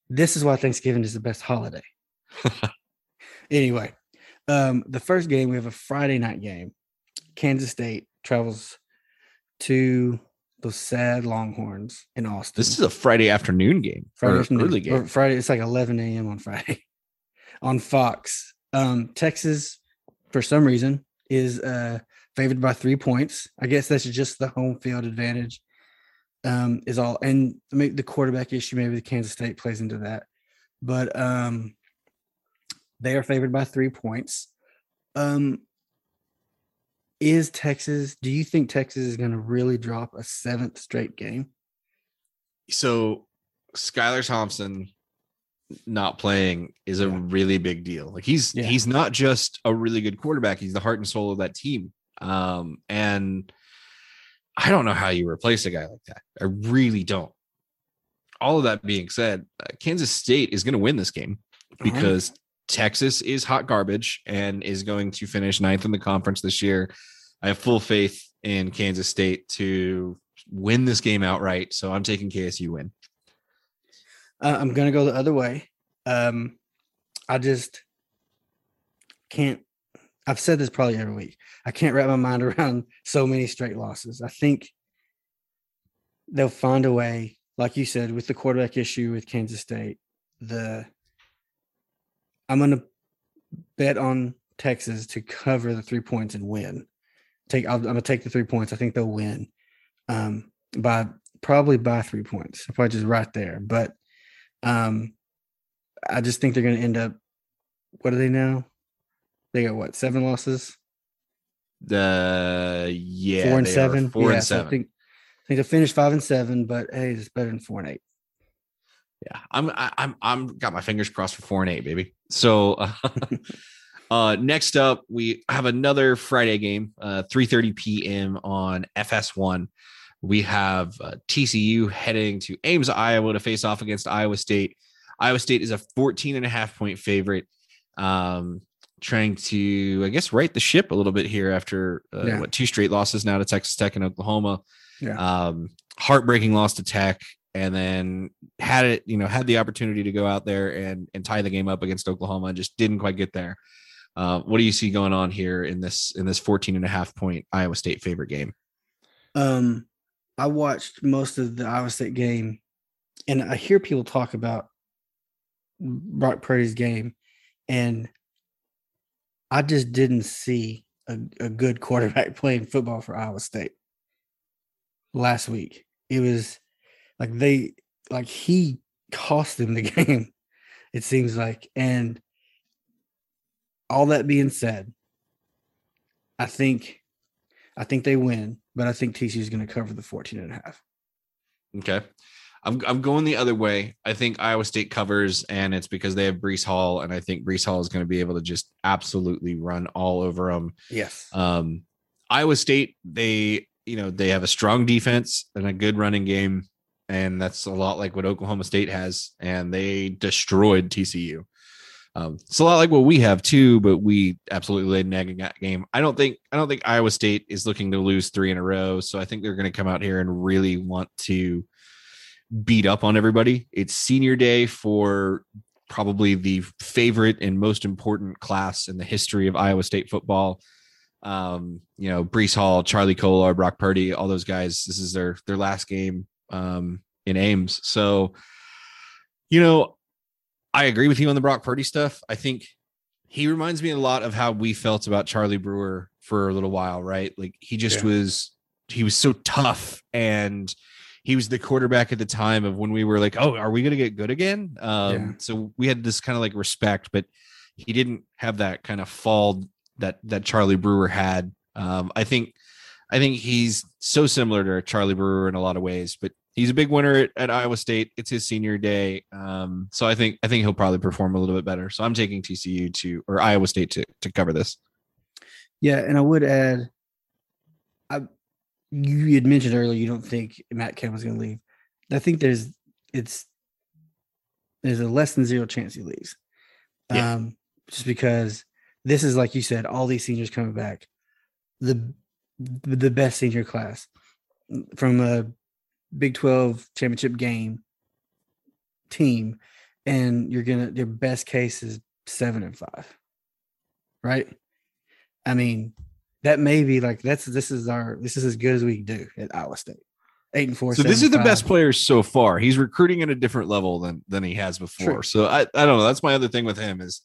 this is why Thanksgiving is the best holiday. anyway, um, the first game we have a Friday night game. Kansas State travels to those sad Longhorns in Austin. This is a Friday afternoon game. Friday afternoon, early game. Friday. It's like 11 a.m. on Friday on Fox. Um, Texas, for some reason, is uh, favored by three points. I guess that's just the home field advantage. Um, is all, and maybe the quarterback issue. Maybe the Kansas State plays into that, but um, they are favored by three points. Um, is Texas? Do you think Texas is going to really drop a seventh straight game? So Skylar Thompson not playing is a Yeah. really big deal. Like he's Yeah. he's not just a really good quarterback, he's the heart and soul of that team. Um and I don't know how you replace a guy like that. I really don't. All of that being said, uh, Kansas State is going to win this game because Texas is hot garbage and is going to finish ninth in the conference this year. I have full faith in Kansas State to win this game outright. So I'm taking KSU win. Uh, I'm going to go the other way. Um, I just can't. I've said this probably every week. I can't wrap my mind around so many straight losses. I think they'll find a way, like you said, with the quarterback issue with Kansas State. The I'm going to bet on Texas to cover the three points and win. Take I'll, I'm going to take the three points. I think they'll win um, by probably by three points. Probably just right there, but um, I just think they're going to end up. What are they now? They got what seven losses, The yeah, four and seven. Four yeah, and so I seven. think I think they'll finish five and seven, but hey, it's better than four and eight. yeah, I'm I, I'm I'm got my fingers crossed for four and eight, baby. So uh, uh next up we have another Friday game, uh 3:30 p.m. on FS1. We have uh, TCU heading to Ames, Iowa to face off against Iowa State. Iowa State is a 14 and a half point favorite. Um trying to I guess right the ship a little bit here after uh, Yeah. what two straight losses now to Texas Tech and Oklahoma. Yeah. Um heartbreaking loss to Tech and then had it, you know, had the opportunity to go out there and and tie the game up against Oklahoma and just didn't quite get there. Uh, what do you see going on here in this in this 14 and a half point Iowa State favorite game? Um, I watched most of the Iowa State game, and I hear people talk about Brock Purdy's game, and I just didn't see a, a good quarterback playing football for Iowa State last week. It was like they like he cost them the game, it seems like. And all that being said, I think I think they win, but I think TCU is going to cover the 14 and a half. Okay. I'm I'm going the other way. I think Iowa State covers, and it's because they have Breece Hall, and I think Breece Hall is going to be able to just absolutely run all over them. Yes. Um, Iowa State, they you know they have a strong defense and a good running game, and that's a lot like what Oklahoma State has, and they destroyed TCU. Um, it's a lot like what we have too, but we absolutely laid an egg in that game. I don't think I don't think Iowa State is looking to lose three in a row, so I think they're going to come out here and really want to beat up on everybody. It's senior day for probably the favorite and most important class in the history of Iowa State football. Um, you know, Breece Hall, Charlie Kolar, Brock Purdy, all those guys. This is their their last game um, in Ames. So, you know, I agree with you on the Brock Purdy stuff. I think he reminds me a lot of how we felt about Charlie Brewer for a little while, right? Like he just Yeah. was he was so tough and he was the quarterback at the time of when we were like, oh, are we going to get good again? Um, Yeah. So we had this kind of like respect, but he didn't have that kind of fall that that Charlie Brewer had. Um, I think I think he's so similar to Charlie Brewer in a lot of ways, but he's a big winner at, at Iowa State. It's his senior day, um, so I think I think he'll probably perform a little bit better. So I'm taking TCU to or Iowa State to to cover this. Yeah, and I would add, I you had mentioned earlier you don't think Matt Campbell was going to leave. I think there's it's there's a less than zero chance he leaves. Yeah. Um, just because this is like you said, all these seniors coming back, the the best senior class from a Big Twelve championship game team, and you're gonna your best case is seven and five, right? I mean, that may be like that's this is our this is as good as we can do at Iowa State. Eight and four. So this is the best players so far. He's recruiting at a different level than than he has before. True. So I I don't know. That's my other thing with him is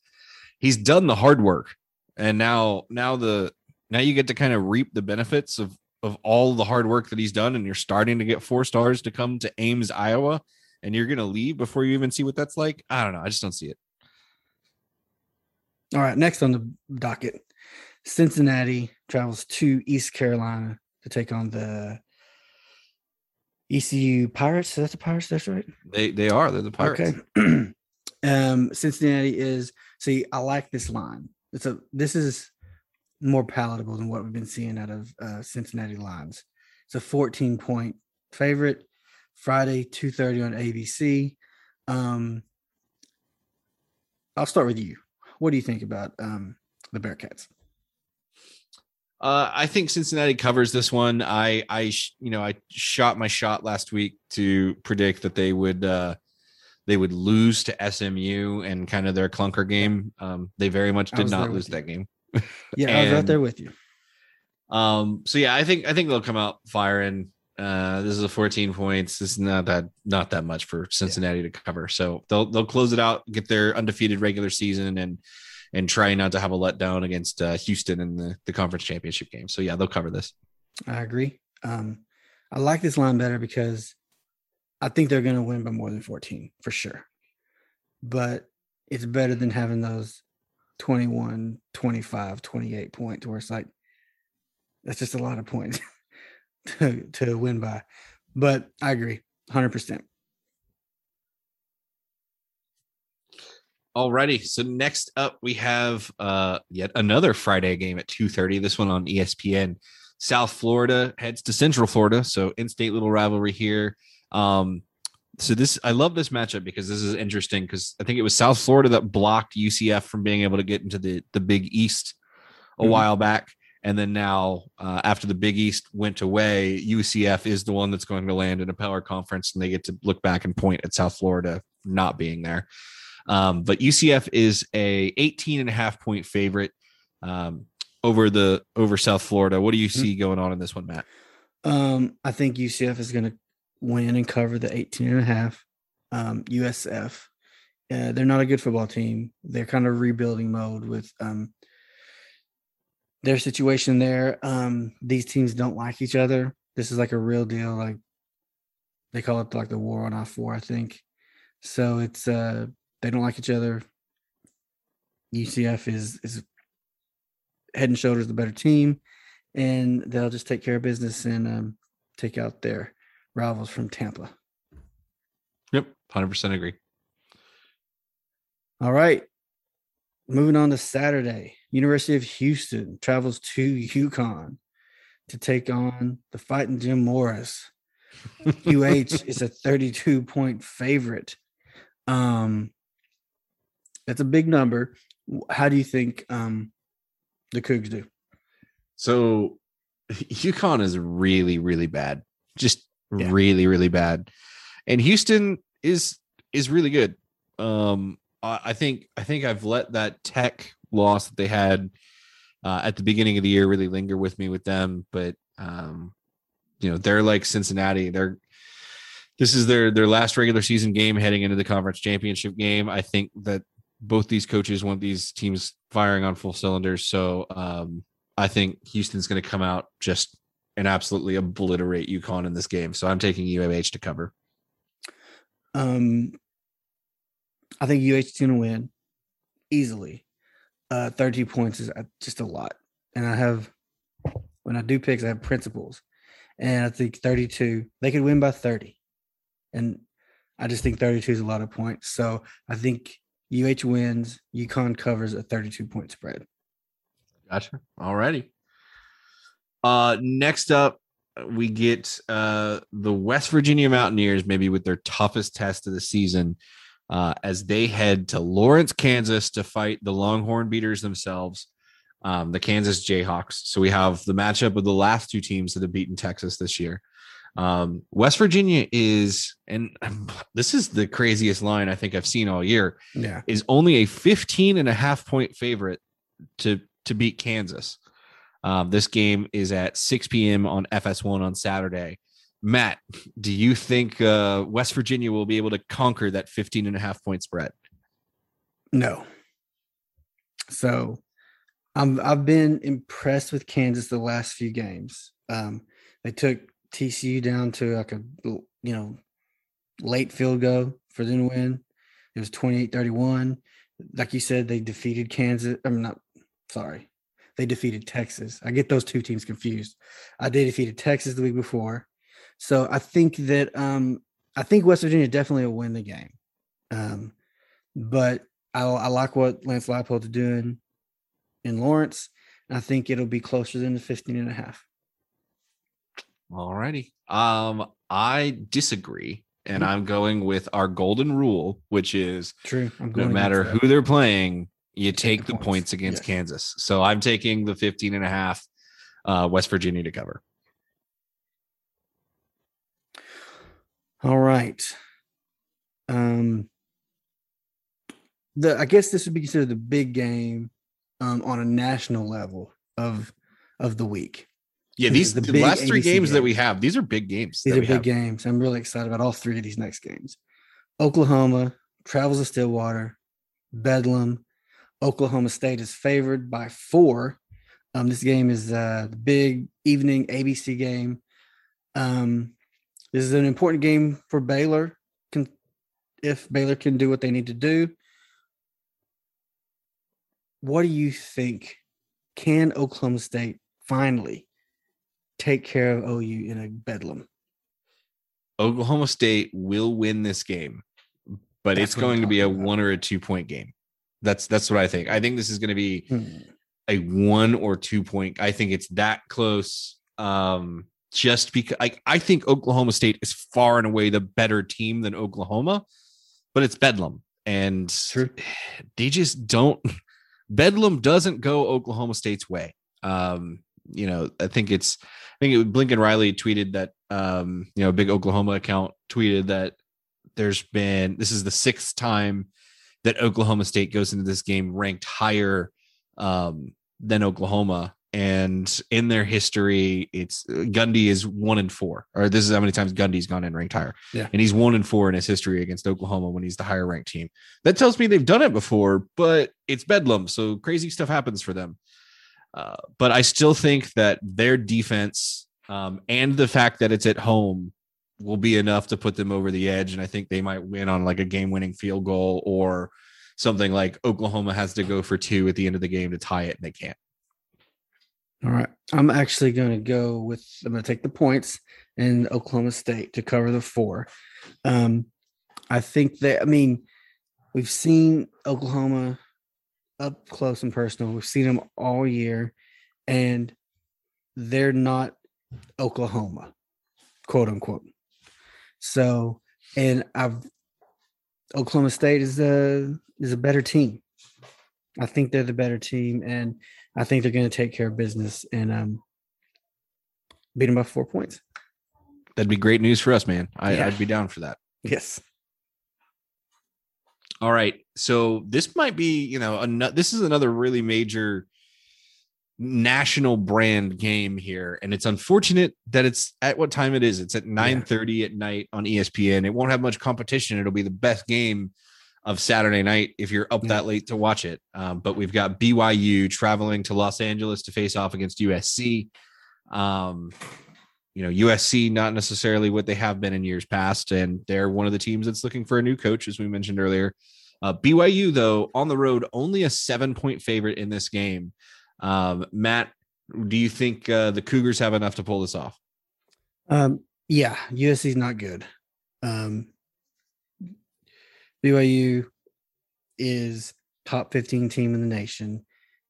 he's done the hard work, and now now the now you get to kind of reap the benefits of of all the hard work that he's done, and you're starting to get four stars to come to Ames, Iowa, and you're gonna leave before you even see what that's like. I don't know. I just don't see it. All right, next on the docket, Cincinnati travels to East Carolina to take on the ECU Pirates. That's the Pirates. That's right. They they are. They're the Pirates. Okay. um, Cincinnati is. See, I like this line. It's a. This is more palatable than what we've been seeing out of uh, Cincinnati lines. It's a 14 point favorite. Friday, 2:30 on ABC. Um, I'll start with you. What do you think about um, the Bearcats? Uh, I think Cincinnati covers this one. I, I, you know, I shot my shot last week to predict that they would, uh, they would lose to SMU and kind of their clunker game. Um, they very much did not lose that game. Yeah, I was right there with you. Um, so yeah, I think I think they'll come out firing. Uh, this is a 14 points. This is not that not that much for Cincinnati yeah. to cover. So they'll they'll close it out, get their undefeated regular season, and and try not to have a letdown against uh, Houston in the, the conference championship game. So yeah, they'll cover this. I agree. Um, I like this line better because I think they're going to win by more than 14 for sure. But it's better than having those 21, 25, 28 points where it's like, that's just a lot of points to, to win by. But I agree 100%. Alrighty. So next up we have uh yet another Friday game at 2:30. This one on ESPN. South Florida heads to Central Florida. So in-state little rivalry here. Um so this I love this matchup because this is interesting because I think it was South Florida that blocked UCF from being able to get into the the Big East a mm-hmm. while back. And then now, uh, after the Big East went away, UCF is the one that's going to land in a power conference, and they get to look back and point at South Florida not being there. Um, but UCF is a 18 and a half point favorite um, over the over South Florida. What do you mm-hmm. see going on in this one, Matt? Um, I think UCF is going to win and cover the 18 and a half. Um, USF, uh, they're not a good football team. They're kind of rebuilding mode with um, their situation there. Um, these teams don't like each other. This is like a real deal. Like they call it like the war on I four, I think. So it's uh they don't like each other. UCF is is head and shoulders the better team, and they'll just take care of business and um, take out their rivals from Tampa. Yep, hundred percent agree. All right, moving on to Saturday. University of Houston travels to UConn to take on the fighting Jim Morris. UH is a 32 point favorite. Um, that's a big number. How do you think um, the Cougs do? So UConn is really, really bad. Just yeah. really, really bad. And Houston is is really good. Um, I, I think I think I've let that tech loss that they had uh, at the beginning of the year really linger with me with them. But um, you know, they're like Cincinnati. They're this is their their last regular season game heading into the conference championship game. I think that both these coaches want these teams firing on full cylinders. So um, I think Houston's going to come out just and absolutely obliterate UConn in this game. So I'm taking UAH to cover. Um, I think UH is going to win easily. Uh, 30 points is uh, just a lot. And I have, when I do picks, I have principles. And I think 32, they could win by 30. And I just think 32 is a lot of points. So I think UH wins. UConn covers a 32 point spread. Gotcha. Alrighty. Uh, next up, we get uh, the West Virginia Mountaineers, maybe with their toughest test of the season, uh, as they head to Lawrence, Kansas to fight the Longhorn beaters themselves, um, the Kansas Jayhawks. So we have the matchup of the last two teams that have beaten Texas this year. Um, West Virginia is, and this is the craziest line I think I've seen all year. Yeah. Is only a 15 and a half point favorite to, to beat Kansas. Um, this game is at 6 p.m. on FS1 on Saturday. Matt, do you think uh, West Virginia will be able to conquer that 15 and a half point spread? No. So I'm, I've been impressed with Kansas the last few games. Um, they took TCU down to like a you know late field goal for them to win. It was 28-31. Like you said, they defeated Kansas. I'm not sorry. They defeated Texas. I get those two teams confused. I they defeated Texas the week before, so I think that um, I think West Virginia definitely will win the game. Um, but I, I like what Lance Leipold is doing in Lawrence. I think it'll be closer than the 15 and a half. All righty. Um, I disagree, and Mm-hmm. I'm going with our golden rule, which is True. I'm no matter who they're playing, you take the points. points against Yes. Kansas. So I'm taking the 15 and a half uh, West Virginia to cover. All right. Um, the I guess this would be considered the big game um, on a national level of of the week. Yeah, these the the, last three ABC games that we have, these are big games. These are big have. games. I'm really excited about all three of these next games. Oklahoma travels to Stillwater, Bedlam. Oklahoma State is favored by four. Um, this game is uh, the big evening ABC game. Um, this is an important game for Baylor. Can, if Baylor can do what they need to do, what do you think? Can Oklahoma State finally take care of OU in a bedlam? Oklahoma State will win this game, but That's it's going to be a one or a two point game. That's that's what I think. I think this is going to be Hmm. a one or two point. I think it's that close. Um, just because I, I think Oklahoma State is far and away the better team than Oklahoma, but it's Bedlam. And True. they just don't Bedlam doesn't go Oklahoma State's way. Um, you know, I think it's I think it, Blinken Riley tweeted that um, you know, a big Oklahoma account tweeted that there's been this is the sixth time that Oklahoma State goes into this game ranked higher um, than Oklahoma. And in their history, it's Gundy is one and four, or this is how many times Gundy's gone in ranked higher. Yeah. And he's one and four in his history against Oklahoma when he's the higher ranked team. That tells me they've done it before, but it's Bedlam. So crazy stuff happens for them. Uh, but I still think that their defense um, and the fact that it's at home will be enough to put them over the edge. And I think they might win on like a game winning field goal or something like Oklahoma has to go for two at the end of the game to tie it and they can't. All right. I'm actually going to go with, I'm going to take the points in Oklahoma State to cover the four. Um, I think that, I mean, we've seen Oklahoma up close and personal. We've seen them all year, and they're not Oklahoma, quote unquote. So, and I've, Oklahoma State is a is a better team. I think they're the better team, and I think they're going to take care of business and um, beat them by four points. That'd be great news for us, man. I, Yeah. I'd be down for that. Yes. All right. So this might be, you know, ano- this is another really major national brand game here. And it's unfortunate that it's at what time it is. It's at 9 30 at night on ESPN. It won't have much competition. It'll be the best game of Saturday night if you're up Yeah. that late to watch it. Um, but we've got BYU traveling to Los Angeles to face off against USC. Um, you know, USC not necessarily what they have been in years past, and they're one of the teams that's looking for a new coach, as we mentioned earlier. Uh, BYU, though, on the road, only a seven point favorite in this game. Um, Matt, do you think uh, the Cougars have enough to pull this off? Um, yeah, USC's not good. Um, BYU is top 15 team in the nation.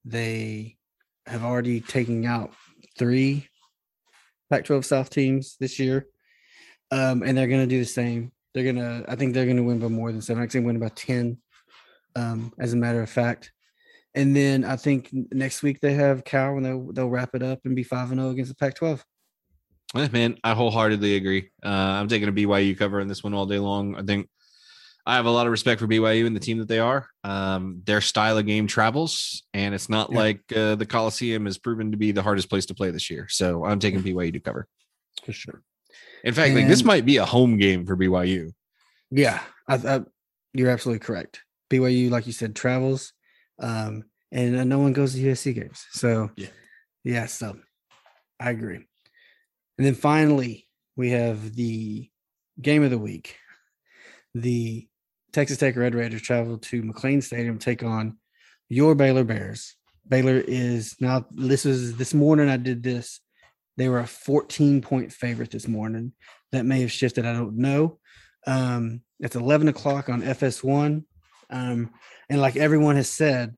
They have already taken out three Pac 12 South teams this year. Um, and they're going to do the same. They're going to, I think they're going to win by more than seven. I think they win by 10, um, as a matter of fact. And then I think next week they have Cal and they'll, they'll wrap it up and be 5 and 0 against the Pac 12. Eh, man, I wholeheartedly agree. Uh, I'm taking a BYU cover in this one all day long. I think I have a lot of respect for BYU and the team that they are. Um, their style of game travels, and it's not Yeah. like uh, the Coliseum has proven to be the hardest place to play this year. So I'm taking BYU to cover. For sure. In fact, like this might be a home game for BYU. Yeah, I, I, you're absolutely correct. BYU, like you said, travels, um, and uh, no one goes to USC games. So, Yeah. yeah, so I agree. And then finally, we have the game of the week. The Texas Tech Red Raiders travel to McLane Stadium to take on your Baylor Bears. Baylor is now. This is this morning. I did this. They were a 14 point favorite this morning. That may have shifted. I don't know. Um, it's 11 o'clock on FS1. Um, and like everyone has said,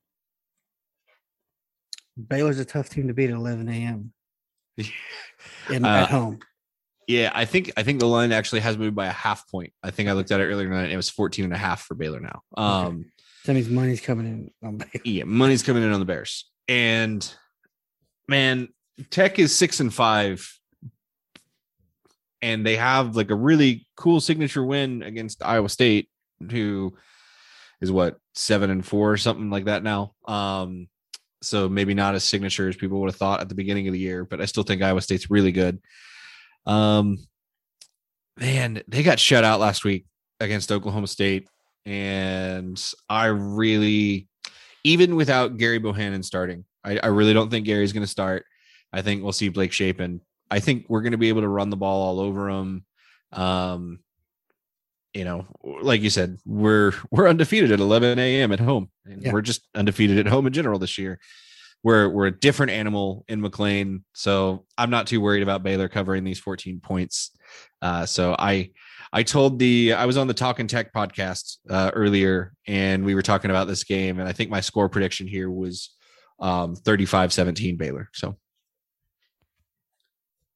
Baylor's a tough team to beat at 11 a.m. in, Uh, at home. Yeah, I think I think the line actually has moved by a half point. I think I looked at it earlier tonight. It was 14 and a half for Baylor now. Um That means money's coming in on Baylor. yeah, money's coming in on the Bears. And man, Tech is 6 and 5 and they have like a really cool signature win against Iowa State who is what 7 and 4 or something like that now. Um so maybe not as signature as people would have thought at the beginning of the year, but I still think Iowa State's really good. Um, man, they got shut out last week against Oklahoma State, and I really, even without Gary Bohanon starting, I, I really don't think Gary's going to start. I think we'll see Blake Shapen. I think we're going to be able to run the ball all over him. Um, you know, like you said, we're we're undefeated at 11 a.m. at home, and Yeah. we're just undefeated at home in general this year we're we're a different animal in McLane, so I'm not too worried about Baylor covering these 14 points. Uh, so I I told the I was on the Talking Tech podcast uh, earlier, and we were talking about this game, and I think my score prediction here was um, 35-17 Baylor. So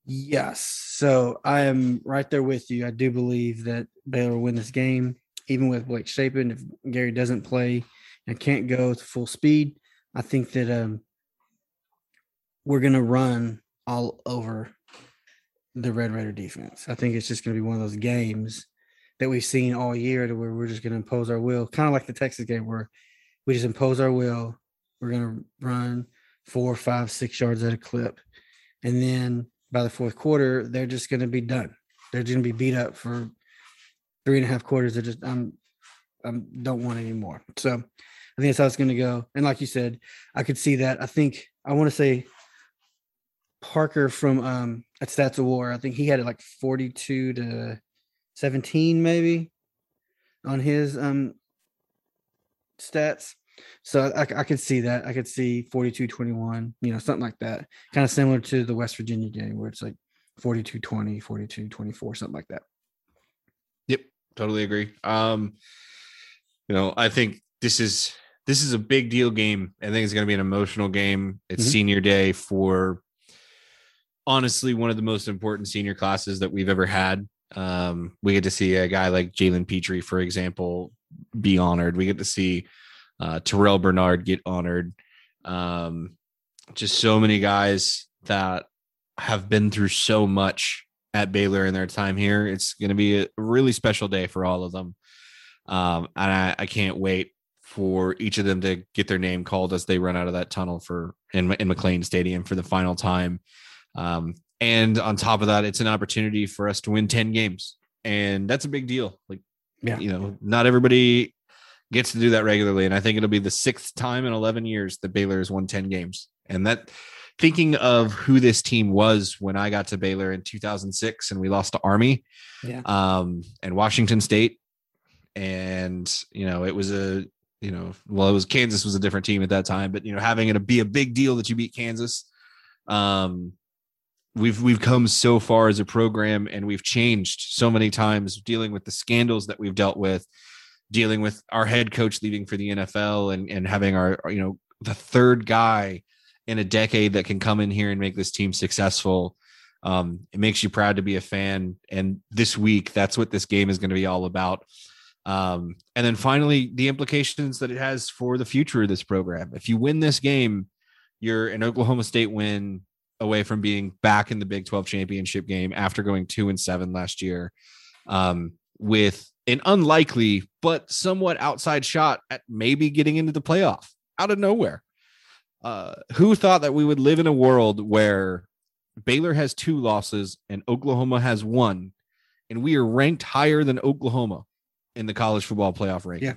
Yes. So I am right there with you. I do believe that Baylor will win this game, even with Blake Shapen. If Gary doesn't play and can't go to full speed, I think that um, we're going to run all over the Red Raider defense. I think it's just going to be one of those games that we've seen all year to where we're just going to impose our will, kind of like the Texas game where we just impose our will. We're going to run four, five, six yards at a clip. And then by the fourth quarter, they're just going to be done. They're going to be beat up for three and a half quarters. They're just, I'm, I don't want any more. So I think that's how it's going to go. And like you said, I could see that. I think I want to say Parker from um at Stats of War. I think he had it like 42 to 17, maybe on his um stats. So I, I could see that. I could see 42 21, you know, something like that. Kind of similar to the West Virginia game where it's like 42 20, 42 24, something like that. Yep, totally agree. Um, you know, I think this is this is a big deal game. I think it's going to be an emotional game. It's Mhm. senior day for honestly one of the most important senior classes that we've ever had. Um, we get to see a guy like Jalen Pitre, for example, be honored. We get to see uh, Terrel Bernard get honored. Um, just so many guys that have been through so much at Baylor in their time here. It's going to be a really special day for all of them. Um, and I, I can't wait for each of them to get their name called as they run out of that tunnel for in, in McLane Stadium for the final time. Um, and on top of that, it's an opportunity for us to win 10 games. And that's a big deal. Like, Yeah. you know, not everybody gets to do that regularly. And I think it'll be the sixth time in 11 years that Baylor has won 10 games. And that thinking of who this team was when I got to Baylor in 2006 and we lost to Army Yeah. um, and Washington State. And, you know, it was a, you know, well, it was Kansas was a different team at that time, but, you know, having it be a big deal that you beat Kansas. Um, we've, we've come so far as a program and we've changed so many times dealing with the scandals that we've dealt with, dealing with our head coach leaving for the NFL and, and having our, you know, the third guy in a decade that can come in here and make this team successful. Um, it makes you proud to be a fan. And this week, that's what this game is going to be all about. Um, and then finally, the implications that it has for the future of this program. If you win this game, you're an Oklahoma State win away from being back in the Big 12 championship game after going two and seven last year, um, with an unlikely but somewhat outside shot at maybe getting into the playoff out of nowhere. Uh, who thought that we would live in a world where Baylor has two losses and Oklahoma has one, and we are ranked higher than Oklahoma in the college football playoff rankings? Yeah.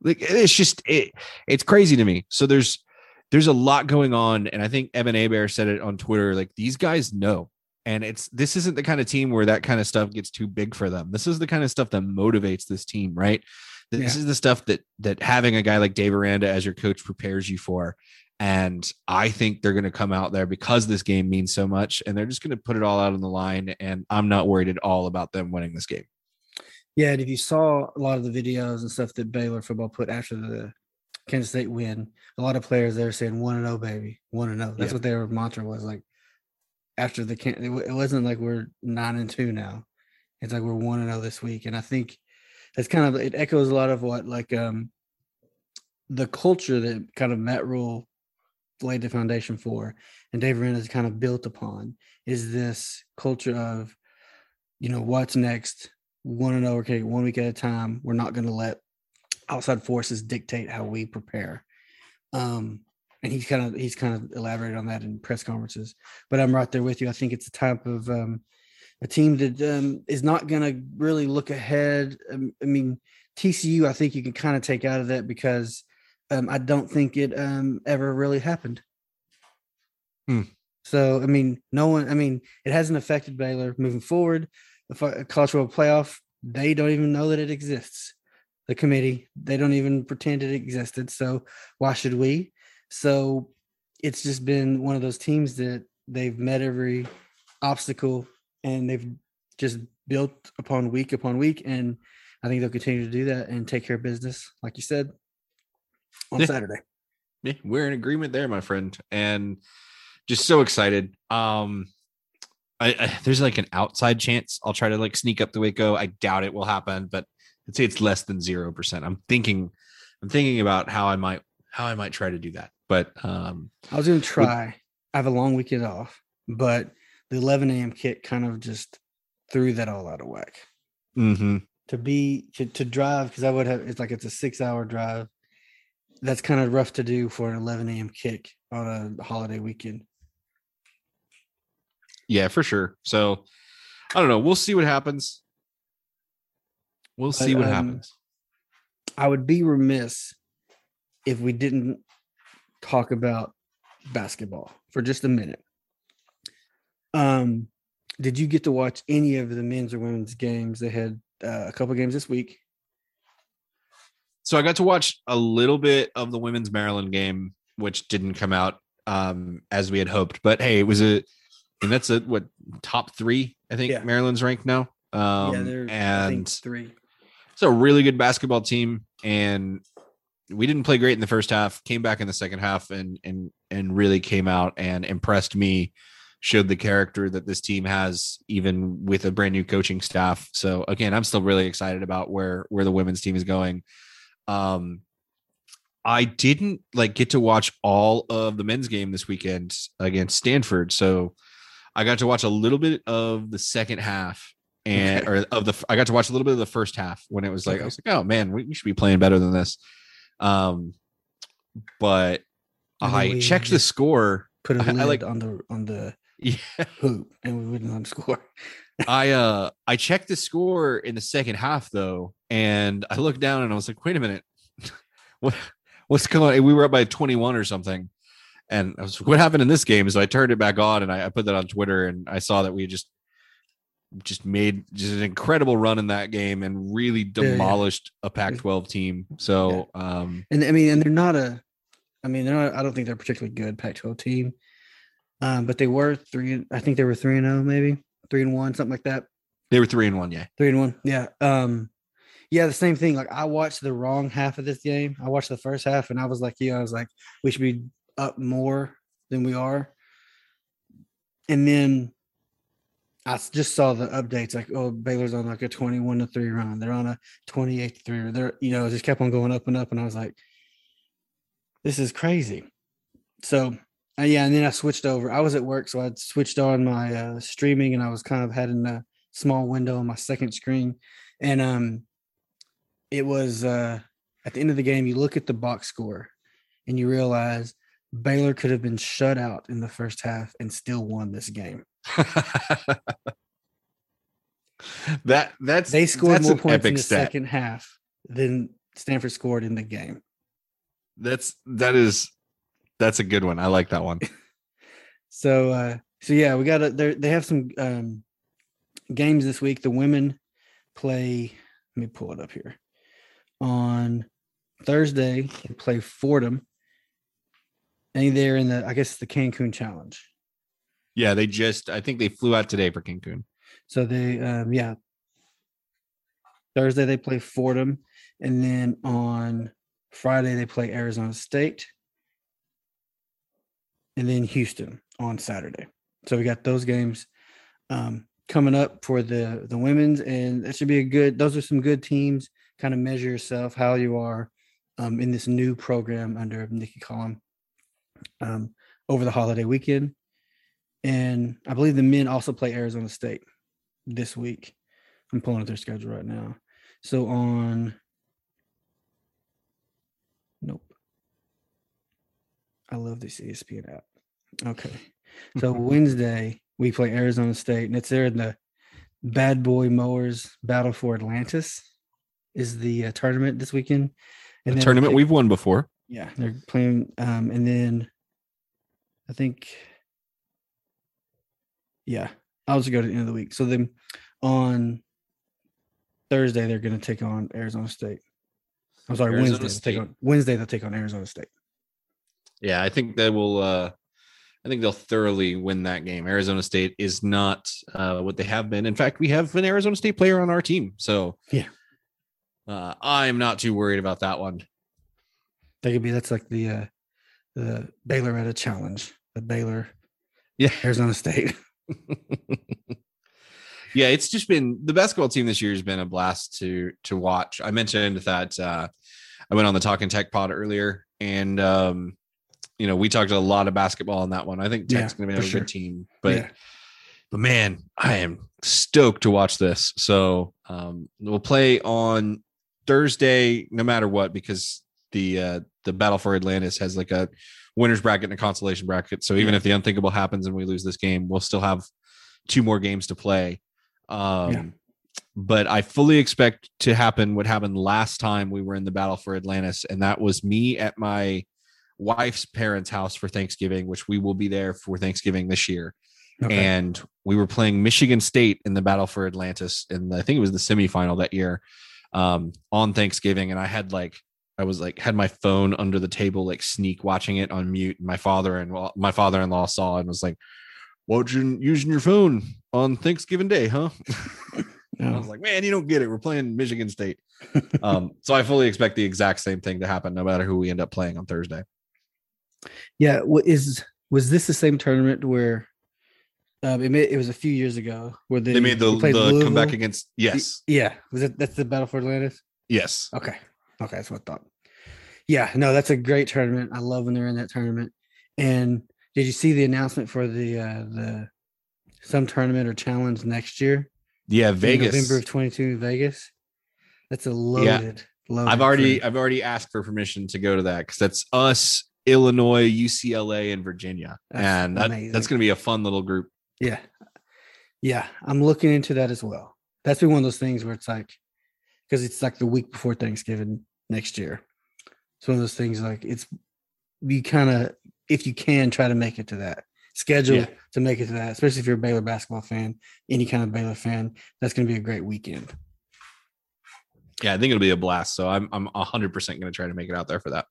Like it's just it, it's crazy to me. So there's there's a lot going on, and I think Evan Abear said it on Twitter. Like these guys know, and it's this isn't the kind of team where that kind of stuff gets too big for them. This is the kind of stuff that motivates this team, right? This Yeah. is the stuff that that having a guy like Dave Aranda as your coach prepares you for. And I think they're going to come out there because this game means so much and they're just going to put it all out on the line. And I'm not worried at all about them winning this game. Yeah, and if you saw a lot of the videos and stuff that Baylor football put after the Kansas State win, a lot of players there saying one and zero, baby, one and zero. That's Yeah. what their mantra was like. After the can, it wasn't like we're nine and two now. It's like we're one and zero this week, and I think that's kind of it echoes a lot of what like um the culture that kind of Matt Rhule laid the foundation for, and Dave Aranda has kind of built upon is this culture of you know what's next? Want to know okay one week at a time. We're not going to let outside forces dictate how we prepare. Um and he's kind of he's kind of elaborated on that in press conferences but i'm right there with you i think it's a type of um a team that um, is not going to really look ahead um, i mean tcu i think you can kind of take out of that because um, i don't think it um, ever really happened Hmm. so i mean no one i mean it hasn't affected baylor moving forward the college football playoff, they don't even know that it exists. The committee, they don't even pretend it existed. So why should we? So it's just been one of those teams that they've met every obstacle and they've just built upon week upon week. And I think they'll continue to do that and take care of business, like you said, on Yeah. Saturday. Yeah, we're in agreement there, my friend, and just so excited. Um, I, I there's like an outside chance I'll try to like sneak up the Waco. I doubt it will happen, but I'd say it's less than zero percent. I'm thinking, I'm thinking about how I might how I might try to do that, but um, I was going to try. I have a long weekend off, but the 11 a.m. kick kind of just threw that all out of whack. mhm. to be to, to drive because I would have it's like it's a six hour drive. That's kind of rough to do for an 11 a.m. kick on a holiday weekend. yeah, for sure. So I don't know. We'll see what happens. We'll see what um, happens. I would be remiss if we didn't talk about basketball for just a minute. Um, did you get to watch any of the men's or women's games? They had uh, a couple games this week. So I got to watch a little bit of the women's Maryland game, which didn't come out um, as we had hoped. But hey, it was a, and that's a what top three I think Yeah. Maryland's ranked now. Um, yeah, they're I think and three. it's a really good basketball team, and we didn't play great in the first half. Came back in the second half and and and really came out and impressed me. Showed the character that this team has, even with a brand new coaching staff. So again, I'm still really excited about where where the women's team is going. Um, I didn't like get to watch all of the men's game this weekend against Stanford, so I got to watch a little bit of the second half and or of the I got to watch a little bit of the first half when it was like I was like, oh man, we, we should be playing better than this. Um, but And I checked the score. Put a I- I lid like- on the on the Yeah, hoop, and we wouldn't let them score. I uh I checked the score in the second half though, and I looked down and I was like, wait a minute, what what's going on? We were up by 21 or something. And I was what happened in this game? So I turned it back on and I, I put that on Twitter and I saw that we just just made just an incredible run in that game and really Yeah, yeah. demolished a Pac-12 team. So um And I mean, and they're not a, I mean, they're not. I don't think they're a particularly good Pac-12 team, um, but they were three. I think they were three and zero, maybe three and one, something like that. they were three and one, yeah. Three and one, yeah. Um, yeah, the same thing. Like I watched the wrong half of this game. I watched the first half, and I was like, yeah, I was like, we should be up more than we are. And then I just saw the updates, like, oh, Baylor's on like a twenty-one to three run. They're on a twenty-eight to three. They're, you know, just kept on going up and up, and I was like, this is crazy. So uh, yeah, and then I switched over. I was at work, so I switched on my uh, streaming, and I was kind of having a small window on my second screen, and um, it was uh, at the end of the game. You look at the box score, and you realize Baylor could have been shut out in the first half and still won this game. that that's They scored that's more points in the stat. second half than Stanford scored in the game. That's that is that's a good one. I like that one. So uh so yeah, we got to they have some um games this week. The women play let me pull it up here. On Thursday, they play Fordham. Think they're in the I guess the Cancun Challenge. Yeah, they just I think they flew out today for Cancun. So they um yeah. Thursday they play Fordham and then on Friday they play Arizona State. And then Houston on Saturday. So we got those games um coming up for the the women's and that should be a good those are some good teams kind of measure yourself how you are um, in this new program under Nicki Collen um, over the holiday weekend. And I believe the men also play Arizona State this week. I'm pulling up their schedule right now. So on, nope. I love this ESPN app. Okay. So Wednesday, we play Arizona State, and it's there in the Bad Boy Mowers Battle for Atlantis is the uh, tournament this weekend. And then tournament we've won before. yeah, they're playing. Um, and then I think, yeah, I'll just go to the end of the week. So then on Thursday, they're going to take on Arizona State. I'm sorry, Arizona Wednesday. They'll take on Wednesday. They'll take on Arizona State. Yeah, I think they will. Uh, I think they'll thoroughly win that game. Arizona State is not uh, what they have been. In fact, we have an Arizona State player on our team, so Yeah. uh, I'm not too worried about that one. That could be that's like the uh, the Baylor at a challenge. The Baylor, Yeah. Arizona State. yeah, it's just been the basketball team this year has been a blast to to watch. I mentioned that uh, I went on the Talking Tech pod earlier, and um, you know we talked a lot of basketball on that one. I think Tech's Yeah, going to be a sure. good team, but Yeah. but man, I am stoked to watch this. So um, we'll play on Thursday, no matter what, because the uh, the Battle for Atlantis has like a winners bracket and a consolation bracket. So even Yeah. if the unthinkable happens and we lose this game, we'll still have two more games to play. Um, Yeah. But I fully expect to happen what happened last time we were in the Battle for Atlantis, and that was me at my wife's parents' house for Thanksgiving, which we will be there for Thanksgiving this year Okay. and we were playing Michigan State in the Battle for Atlantis, and I think it was the semifinal that year um, on Thanksgiving. And I had like I was like had my phone under the table, like sneak watching it on mute. My father and my father in law saw and was like, "What you using your phone on Thanksgiving Day, huh?" I Oh, was like, "Man, you don't get it. We're playing Michigan State." um, so I fully expect the exact same thing to happen, no matter who we end up playing on Thursday. Yeah, what is was this the same tournament where um, it, made, it was a few years ago where they, They made the, the comeback against yes, Yeah, was it that's the Battle for Atlantis? yes. Okay, okay, that's what I thought. Yeah, no, that's a great tournament. I love when they're in that tournament. And did you see the announcement for the uh the some tournament or challenge next year? Yeah, in Vegas. November of 22 Vegas. That's a loaded, loaded. I've already tournament. I've already asked for permission to go to that because that's us, Illinois, UCLA, and Virginia, That's and that, that's going to be a fun little group. Yeah. Yeah. I'm looking into that as well. That's been one of those things where it's like, because it's like the week before Thanksgiving next year. It's one of those things like it's, you kind of, if you can, try to make it to that schedule Yeah. to make it to that, especially if you're a Baylor basketball fan, any kind of Baylor fan, that's going to be a great weekend. Yeah, I think it'll be a blast. So I'm I'm hundred percent going to try to make it out there for that.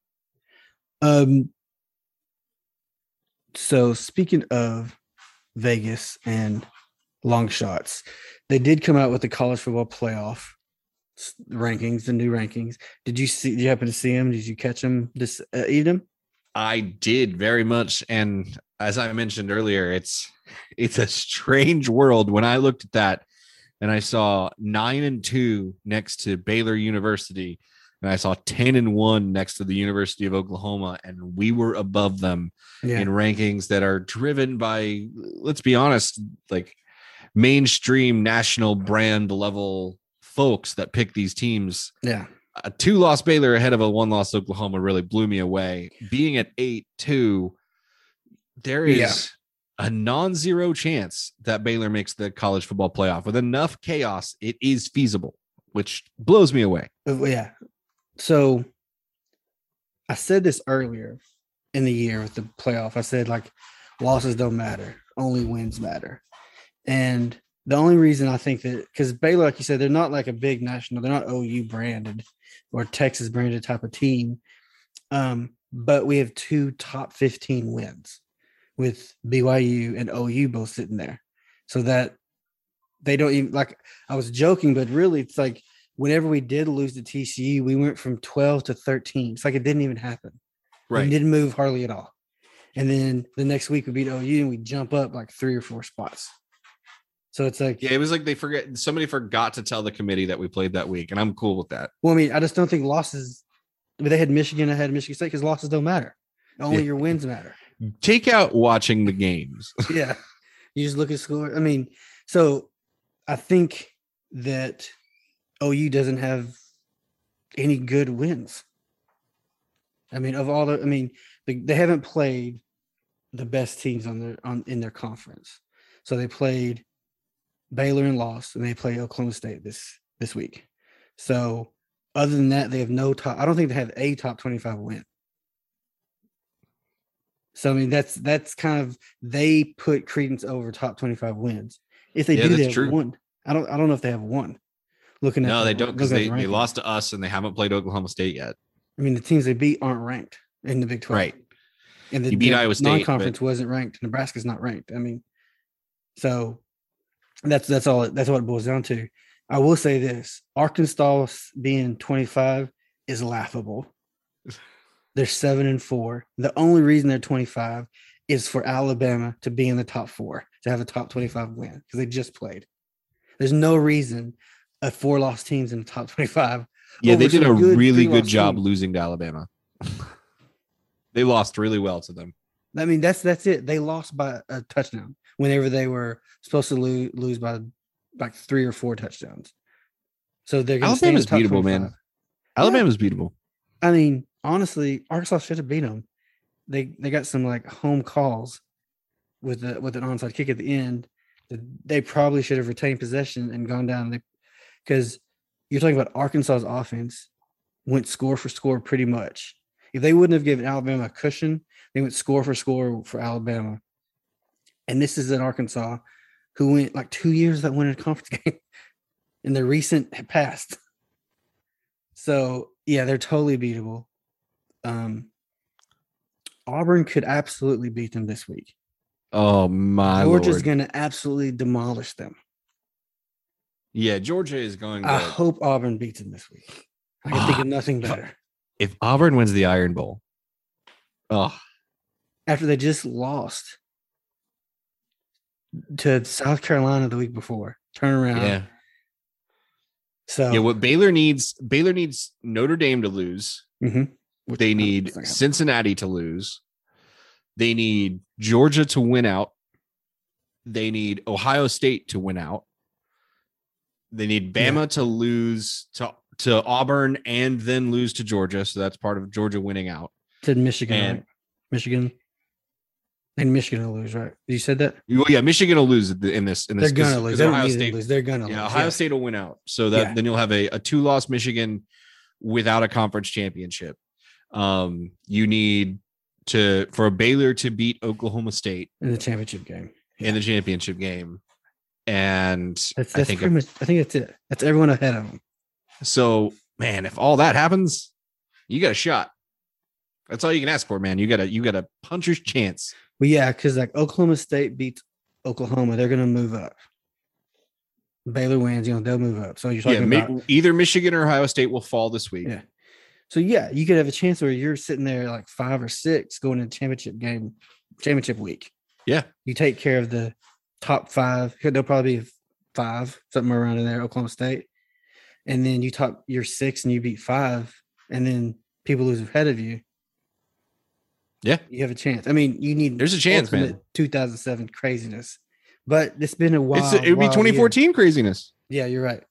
Um, so speaking of Vegas and long shots, they did come out with the college football playoff rankings, the new rankings. Did you see? Did you happen to see them? Did you catch them this uh, evening? I did very much, and as I mentioned earlier, it's it's a strange world. When I looked at that, and I saw nine and two next to Baylor University, and I saw ten and one next to the University of Oklahoma, and we were above them Yeah, in rankings that are driven by let's be honest like mainstream national brand level folks that pick these teams yeah, a two loss baylor ahead of a one loss oklahoma really blew me away being at 8-2 there is Yeah. a non-zero chance that baylor makes the college football playoff with enough chaos it is feasible which blows me away Uh, yeah. So I said this earlier in the year with the playoff. I said like losses don't matter, only wins matter. And the only reason I think that because Baylor, like you said, they're not like a big national, they're not OU branded or Texas branded type of team. Um, but we have two top 15 wins with BYU and OU both sitting there. So that they don't even like I was joking, but really it's like whenever we did lose to TCU, we went from 12 to 13. It's like it didn't even happen. We Right. didn't move hardly at all. And then the next week we beat OU and we jump up like three or four spots. So it's like, Yeah, it was like they forget somebody forgot to tell the committee that we played that week, and I'm cool with that. well, I mean, I just don't think losses. But they had Michigan ahead of Michigan State because losses don't matter. Only Yeah. your wins matter. Take out watching the games. yeah. You just look at score. I mean, so I think that OU doesn't have any good wins. I mean, of all the, I mean, they, they haven't played the best teams on their on in their conference. So they played Baylor and lost, and they play Oklahoma State this this week. So other than that, they have no top. I don't think they have a top twenty five win. So I mean, that's that's kind of they put credence over top twenty five wins. If they Yeah, do, they have true. one. I don't. I don't know if they have one. Looking at No, they don't because they, the they lost to us and they haven't played Oklahoma State yet. I mean, the teams they beat aren't ranked in the Big Twelve. Right. And the, You beat the Iowa State, non-conference wasn't ranked. Nebraska's not ranked. I mean, so that's that's all. That's what it boils down to. I will say this: Arkansas being twenty five is laughable. They're seven and four. The only reason they're twenty five is for Alabama to be in the top four to have a top twenty five win because they just played. There's no reason a four loss team's in the top twenty five. Yeah, they did a good really good job team. losing to Alabama. they lost really well to them. I mean, that's that's it. They lost by a touchdown whenever they were supposed to lose lose by like three or four touchdowns. So they're the Alabama's beatable, man. 25. Alabama's beatable. I mean, honestly, Arkansas should have beat them. They they got some like home calls with the with an onside kick at the end. They probably should have retained possession and gone down. Because you're talking about Arkansas's offense went score for score pretty much. If they wouldn't have given Alabama a cushion, they went score for score for Alabama. And this is an Arkansas who went like two years that win a conference game in the recent past. So yeah, they're totally beatable. Um, Auburn could absolutely beat them this week. Oh my Georgia's going to absolutely demolish them. yeah, Georgia is going. I to- hope Auburn beats them this week. I can think of nothing better. if Auburn wins the Iron Bowl, oh After they just lost to South Carolina the week before, turn around. yeah, So yeah. What Baylor needs, Baylor needs Notre Dame to lose. mhm. They need Cincinnati to lose. They need Georgia to win out. They need Ohio State to win out. They need Yeah. Bama to lose to, to Auburn and then lose to Georgia. So that's part of Georgia winning out. to Michigan. and- right? Michigan. And Michigan will lose, right? You said that? Well, yeah, Michigan will lose in this. In this They're gonna lose. They Ohio State, to lose. They're gonna yeah, lose. Ohio yeah. State will win out. So that Yeah. then you'll have a, a two loss Michigan without a conference championship. Um, you need to for a Baylor to beat Oklahoma State in the championship game. in the championship game. And That's, I think pretty much. I think that's it. That's everyone ahead of them. so, man, if all that happens, you got a shot. That's all you can ask for, man. You got a you got a puncher's chance. But yeah, because like Oklahoma State beats Oklahoma, they're gonna move up. Baylor wins, you know, they'll move up. So you're talking Mi- about either Michigan or Ohio State will fall this week. Yeah. so yeah, you could have a chance where you're sitting there like five or six going into championship game, championship week. Yeah. You take care of the top five. They'll probably be five, something around in there, Oklahoma State. And then you top you're six and you beat five, and then people lose ahead of you. Yeah. You have a chance. I mean, you need There's a chance, man. 2007 craziness. But it's been a while. It would be 2014 craziness. Yeah, you're right.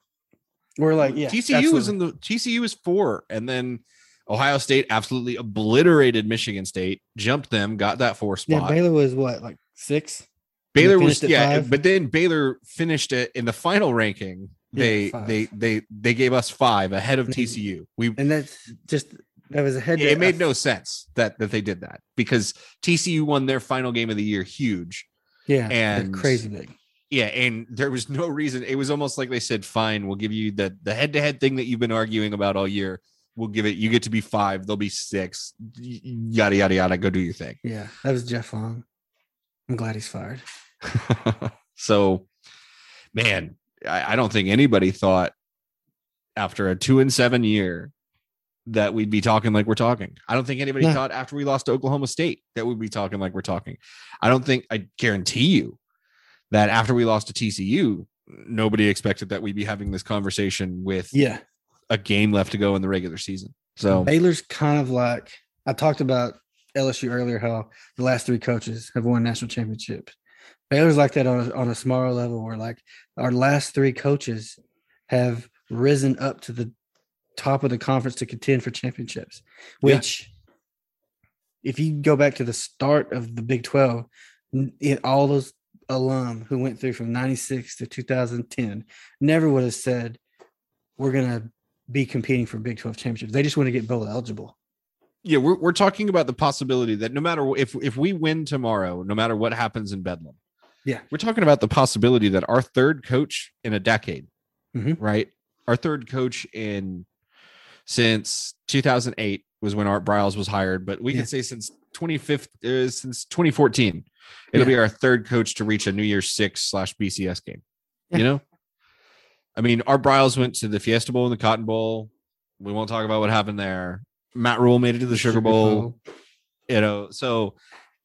We're like, yeah, TCU was in the TCU was four, and then Ohio State absolutely obliterated Michigan State, jumped them, got that four spot. Yeah. Baylor was what, like six? Baylor was yeah, five? but then Baylor finished it in the final ranking. They five. they they they gave us five ahead of. TCU. We And that's just that was a head. it made no sense that that they did that because TCU won their final game of the year huge. yeah, and- crazy big. Yeah, and there was no reason. It was almost like they said, "Fine, we'll give you the the head to head thing that you've been arguing about all year. we'll give it. You get to be five. They'll be six. Yada yada yada. Go do your thing. Yeah, that was Jeff Long. I'm glad he's fired. so, man, I, I don't think anybody thought after a two and seven year that we'd be talking like we're talking. I don't think anybody No. thought after we lost to Oklahoma State that we'd be talking like we're talking. I don't think I guarantee you that after we lost to TCU, nobody expected that we'd be having this conversation with Yeah, a game left to go in the regular season. So Baylor's kind of like I talked about LSU earlier, how the last three coaches have won national championships. Baylor's like that on a, on a smaller level, where like our last three coaches have risen up to the top of the conference to contend for championships. Yeah. Which, if you go back to the start of the Big Twelve, it, all those alum who went through from '96 to 2010 never would have said we're gonna be competing for Big 12 championships. They just want to get bowl eligible. yeah, we're we're talking about the possibility that no matter if if we win tomorrow, no matter what happens in Bedlam, Yeah. we're talking about the possibility that our third coach in a decade, Mhm. right? Our third coach in since 2008 was when Art Briles was hired, but we Yeah. can say since 25th uh, since 2014, it'll Yeah. be our third coach to reach a New Year's Six slash BCS game. Yeah. You know, I mean, Art Briles went to the Fiesta Bowl and the Cotton Bowl. We won't talk about what happened there. Matt Rhule made it to the Sugar Bowl you know so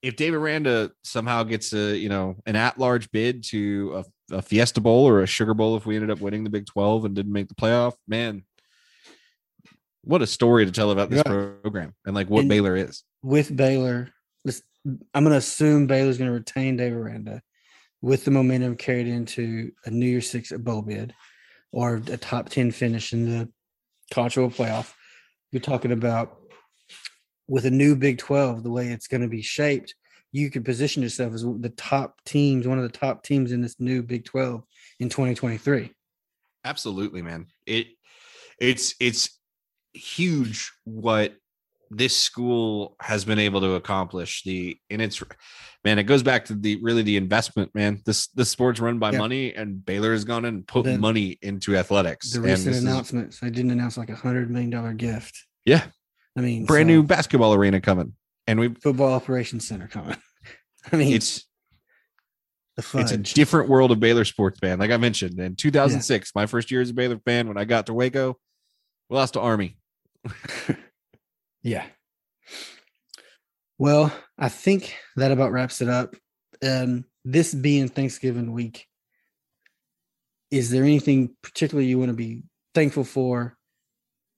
if dave aranda somehow gets a you know an at-large bid to a, a fiesta bowl or a sugar bowl if we ended up winning the big 12 and didn't make the playoff man what a story to tell about this Yeah. program and like what And- baylor is with Baylor. I'm going to assume Baylor's going to retain Dave Aranda with the momentum carried into a New Year's Six bowl bid or a top 10 finish in the college football playoff. You're talking about with a new Big 12, the way it's going to be shaped, you could position yourself as the top teams, one of the top teams in this new Big 12 in 2023. absolutely man it it's it's huge what this school has been able to accomplish. The and it's man it goes back to the really the investment man. This this sport's run by Yeah. money and baylor has gone and put The- money into athletics The recent this is announcements, they didn't announce like a $100 million gift. yeah. I mean, brand so- new basketball arena coming and we football operations center coming. I mean, it's it's a different world of baylor sports fan like i mentioned in 2006 my first year as a baylor fan when i got to waco we lost to army yeah. Well, I think that about wraps it up. Um, this being Thanksgiving week, is there anything particularly you want to be thankful for,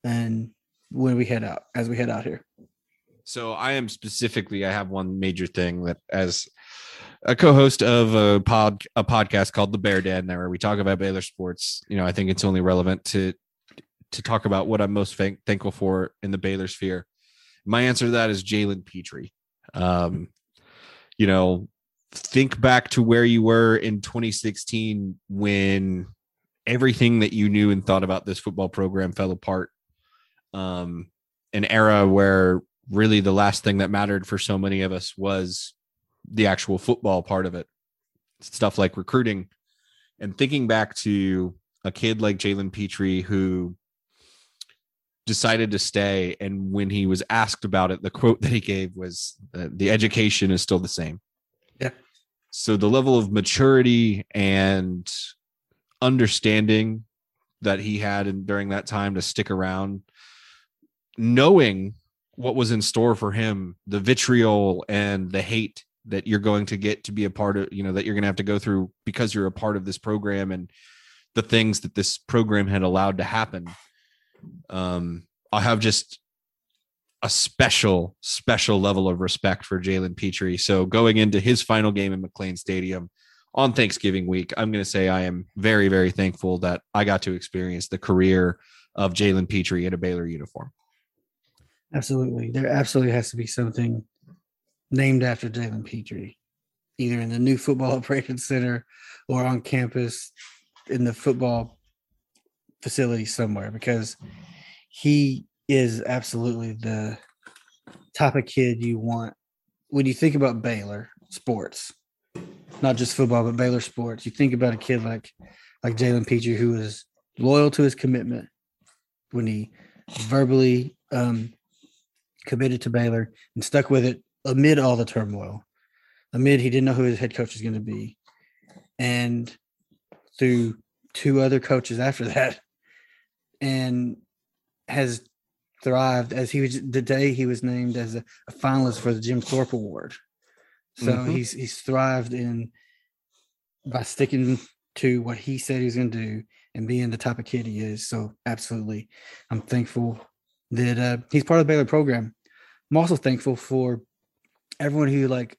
and when we head out, as we head out here? So I am specifically, I have one major thing that as a co-host of a pod a podcast called The Bear dad where we talk about Baylor sports. You know, I think it's only relevant to to talk about what I'm most thank- thankful for in the Baylor sphere. My answer to that is Jalen Pitre. Um, you know, think back to where you were in 2016 when everything that you knew and thought about this football program fell apart. Um, an era where really the last thing that mattered for so many of us was the actual football part of it stuff like recruiting and thinking back to a kid like jalen pitre who decided to stay and when he was asked about it the quote that he gave was uh, the education is still the same Yeah. so the level of maturity and understanding that he had and during that time to stick around knowing what was in store for him, the vitriol and the hate that you're going to get to be a part of, you know, that you're going to have to go through because you're a part of this program and the things that this program had allowed to happen. Um, I have just a special, special level of respect for Jalen Pitre. So going into his final game in McLane Stadium on Thanksgiving week, I'm going to say I am very, very thankful that I got to experience the career of Jalen Pitre in a Baylor uniform. Absolutely, there absolutely has to be something named after Jalen Pitre, either in the new football operations center or on campus in the football facility somewhere, because he is absolutely the type of kid you want when you think about Baylor sports, not just football, but Baylor sports. You think about a kid like like Jalen Pitre, who is loyal to his commitment when he verbally um, committed to Baylor and stuck with it amid all the turmoil. Amid he didn't know who his head coach was going to be, and through two other coaches after that, and has thrived as he was the day he was named as a, a finalist for the Jim Thorpe Award. So Mhm. he's he's thrived in by sticking to what he said he was going to do and being the type of kid he is. So absolutely, I'm thankful that uh, he's part of the Baylor program. I'm also thankful for everyone who like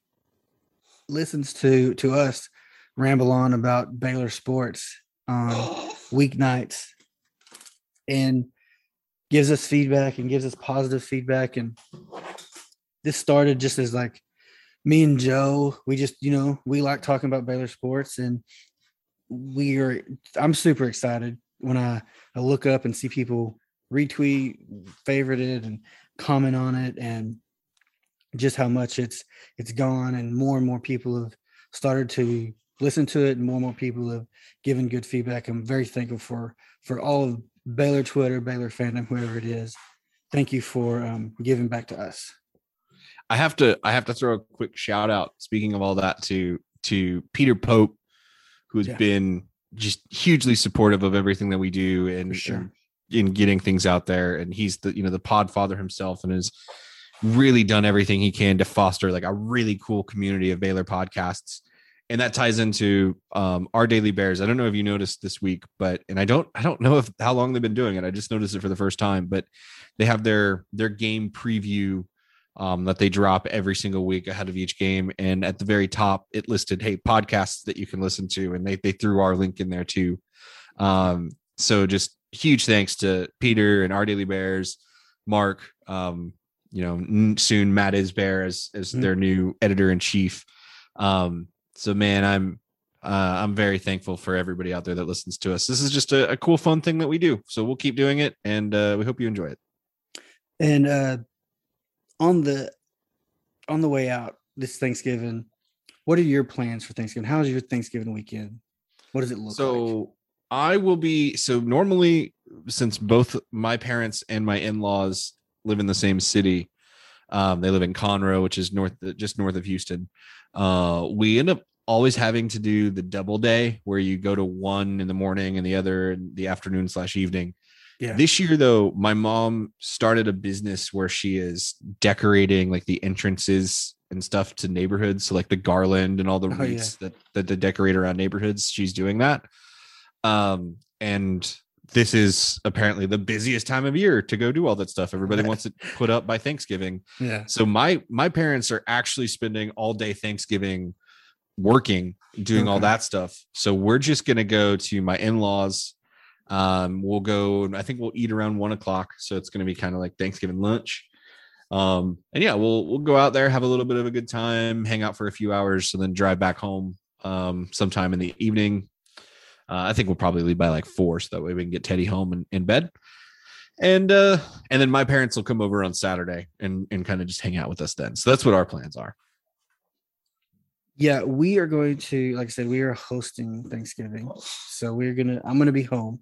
listens to to us ramble on about Baylor sports on weeknights and gives us feedback and gives us positive feedback. And this started just as like me and Joe we just you know we like talking about Baylor sports. And we are I'm super excited when I, I look up and see people retweet favorite it and comment on it and just how much it's it's gone. And more and more people have started to listen to it and more and more people have given good feedback. I'm very thankful for for all of baylor twitter baylor fandom whoever it is thank you for um, giving back to us I have to I have to throw a quick shout out. Speaking of all that, to to Peter Pope, who's Yeah. been just hugely supportive of everything that we do and, sure. and in getting things out there. And he's the you know the pod father himself and has really done everything he can to foster like a really cool community of Baylor podcasts. And that ties into um, our daily bears. I don't know if you noticed this week, but and I don't I don't know if how long they've been doing it. I just noticed it for the first time, but they have their their game preview um, that they drop every single week ahead of each game. And at the very top, it listed, hey, podcasts that you can listen to. And they, they threw our link in there too. Um, so just huge thanks to Peter and our Daily Bears, Mark, um, you know, soon Matt Isbear as, as Mhm. their new editor in chief. Um, so man, I'm, uh, I'm very thankful for everybody out there that listens to us. This is just a, a cool, fun thing that we do. So we'll keep doing it and uh, we hope you enjoy it. and uh on the on the way out this thanksgiving what are your plans for thanksgiving how's your thanksgiving weekend what does it look like so I will be so normally since both my parents and my in-laws live in the same city. Um, they live in Conroe, which is north just north of Houston. Uh, we end up always having to do the double day where you go to one in the morning and the other in the afternoon slash evening. yeah This year, though, my mom started a business where she is decorating like the entrances and stuff to neighborhoods. So like the garland and all the Oh, yeah. wreaths that, that they decorate around neighborhoods. She's doing that. Um, and this is apparently the busiest time of year to go do all that stuff. Everybody wants it put up by Thanksgiving. yeah So my my parents are actually spending all day Thanksgiving working, doing all that stuff. So we're just gonna go to my in-laws. Um, we'll go, I think we'll eat around one o'clock. So it's gonna be kind of like Thanksgiving lunch. Um, and yeah, we'll we'll go out there, have a little bit of a good time, hang out for a few hours, and then drive back home um sometime in the evening. Uh, I think we'll probably leave by like four, so that way we can get Teddy home and in bed. And uh, and then my parents will come over on Saturday and and kind of just hang out with us then. So that's what our plans are. yeah we are going to like i said we are hosting thanksgiving so we're gonna i'm gonna be home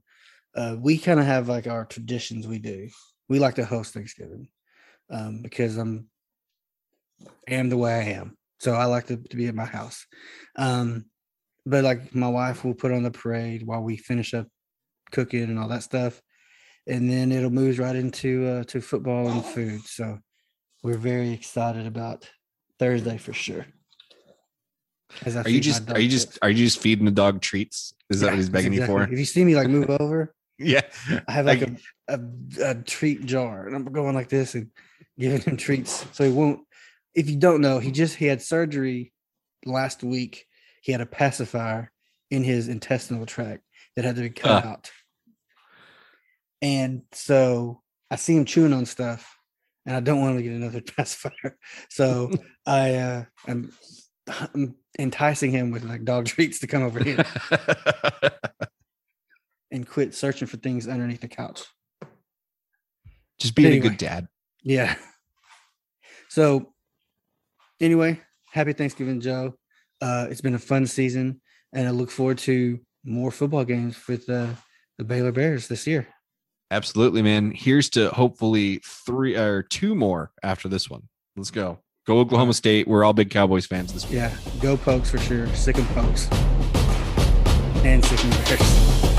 uh we kind of have like our traditions we do we like to host thanksgiving um because i'm am the way i am so i like to, to be at my house um but like my wife will put on the parade while we finish up cooking and all that stuff and then it'll move right into uh to football and food so we're very excited about thursday for sure Are you just are you just treats. are you just feeding the dog treats? Is that what he's begging exactly- you If you see me like move over, Yeah. I have like a, a a treat jar, and I'm going like this and giving him treats, so he won't. If you don't know, he just he had surgery last week. He had a pacifier in his intestinal tract that had to be cut Ah. out, and so I see him chewing on stuff, and I don't want to get another pacifier. So I uh, I'm, I'm enticing him with like dog treats to come over here and quit searching for things underneath the couch. just being a good dad. Yeah. So, anyway, happy Thanksgiving, Joe. Uh, it's been a fun season, and I look forward to more football games with uh, the Baylor Bears this year. Absolutely, man. Here's to hopefully three or two more after this one. Let's go. Go Oklahoma State. We're all big Cowboys fans this week. Yeah, go Pokes for sure. Sick 'em Pokes. And sick Bears.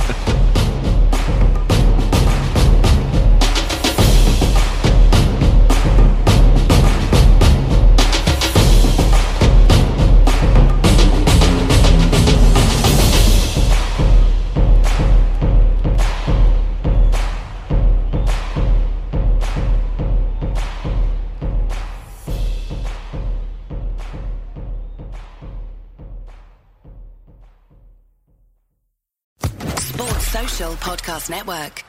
Network.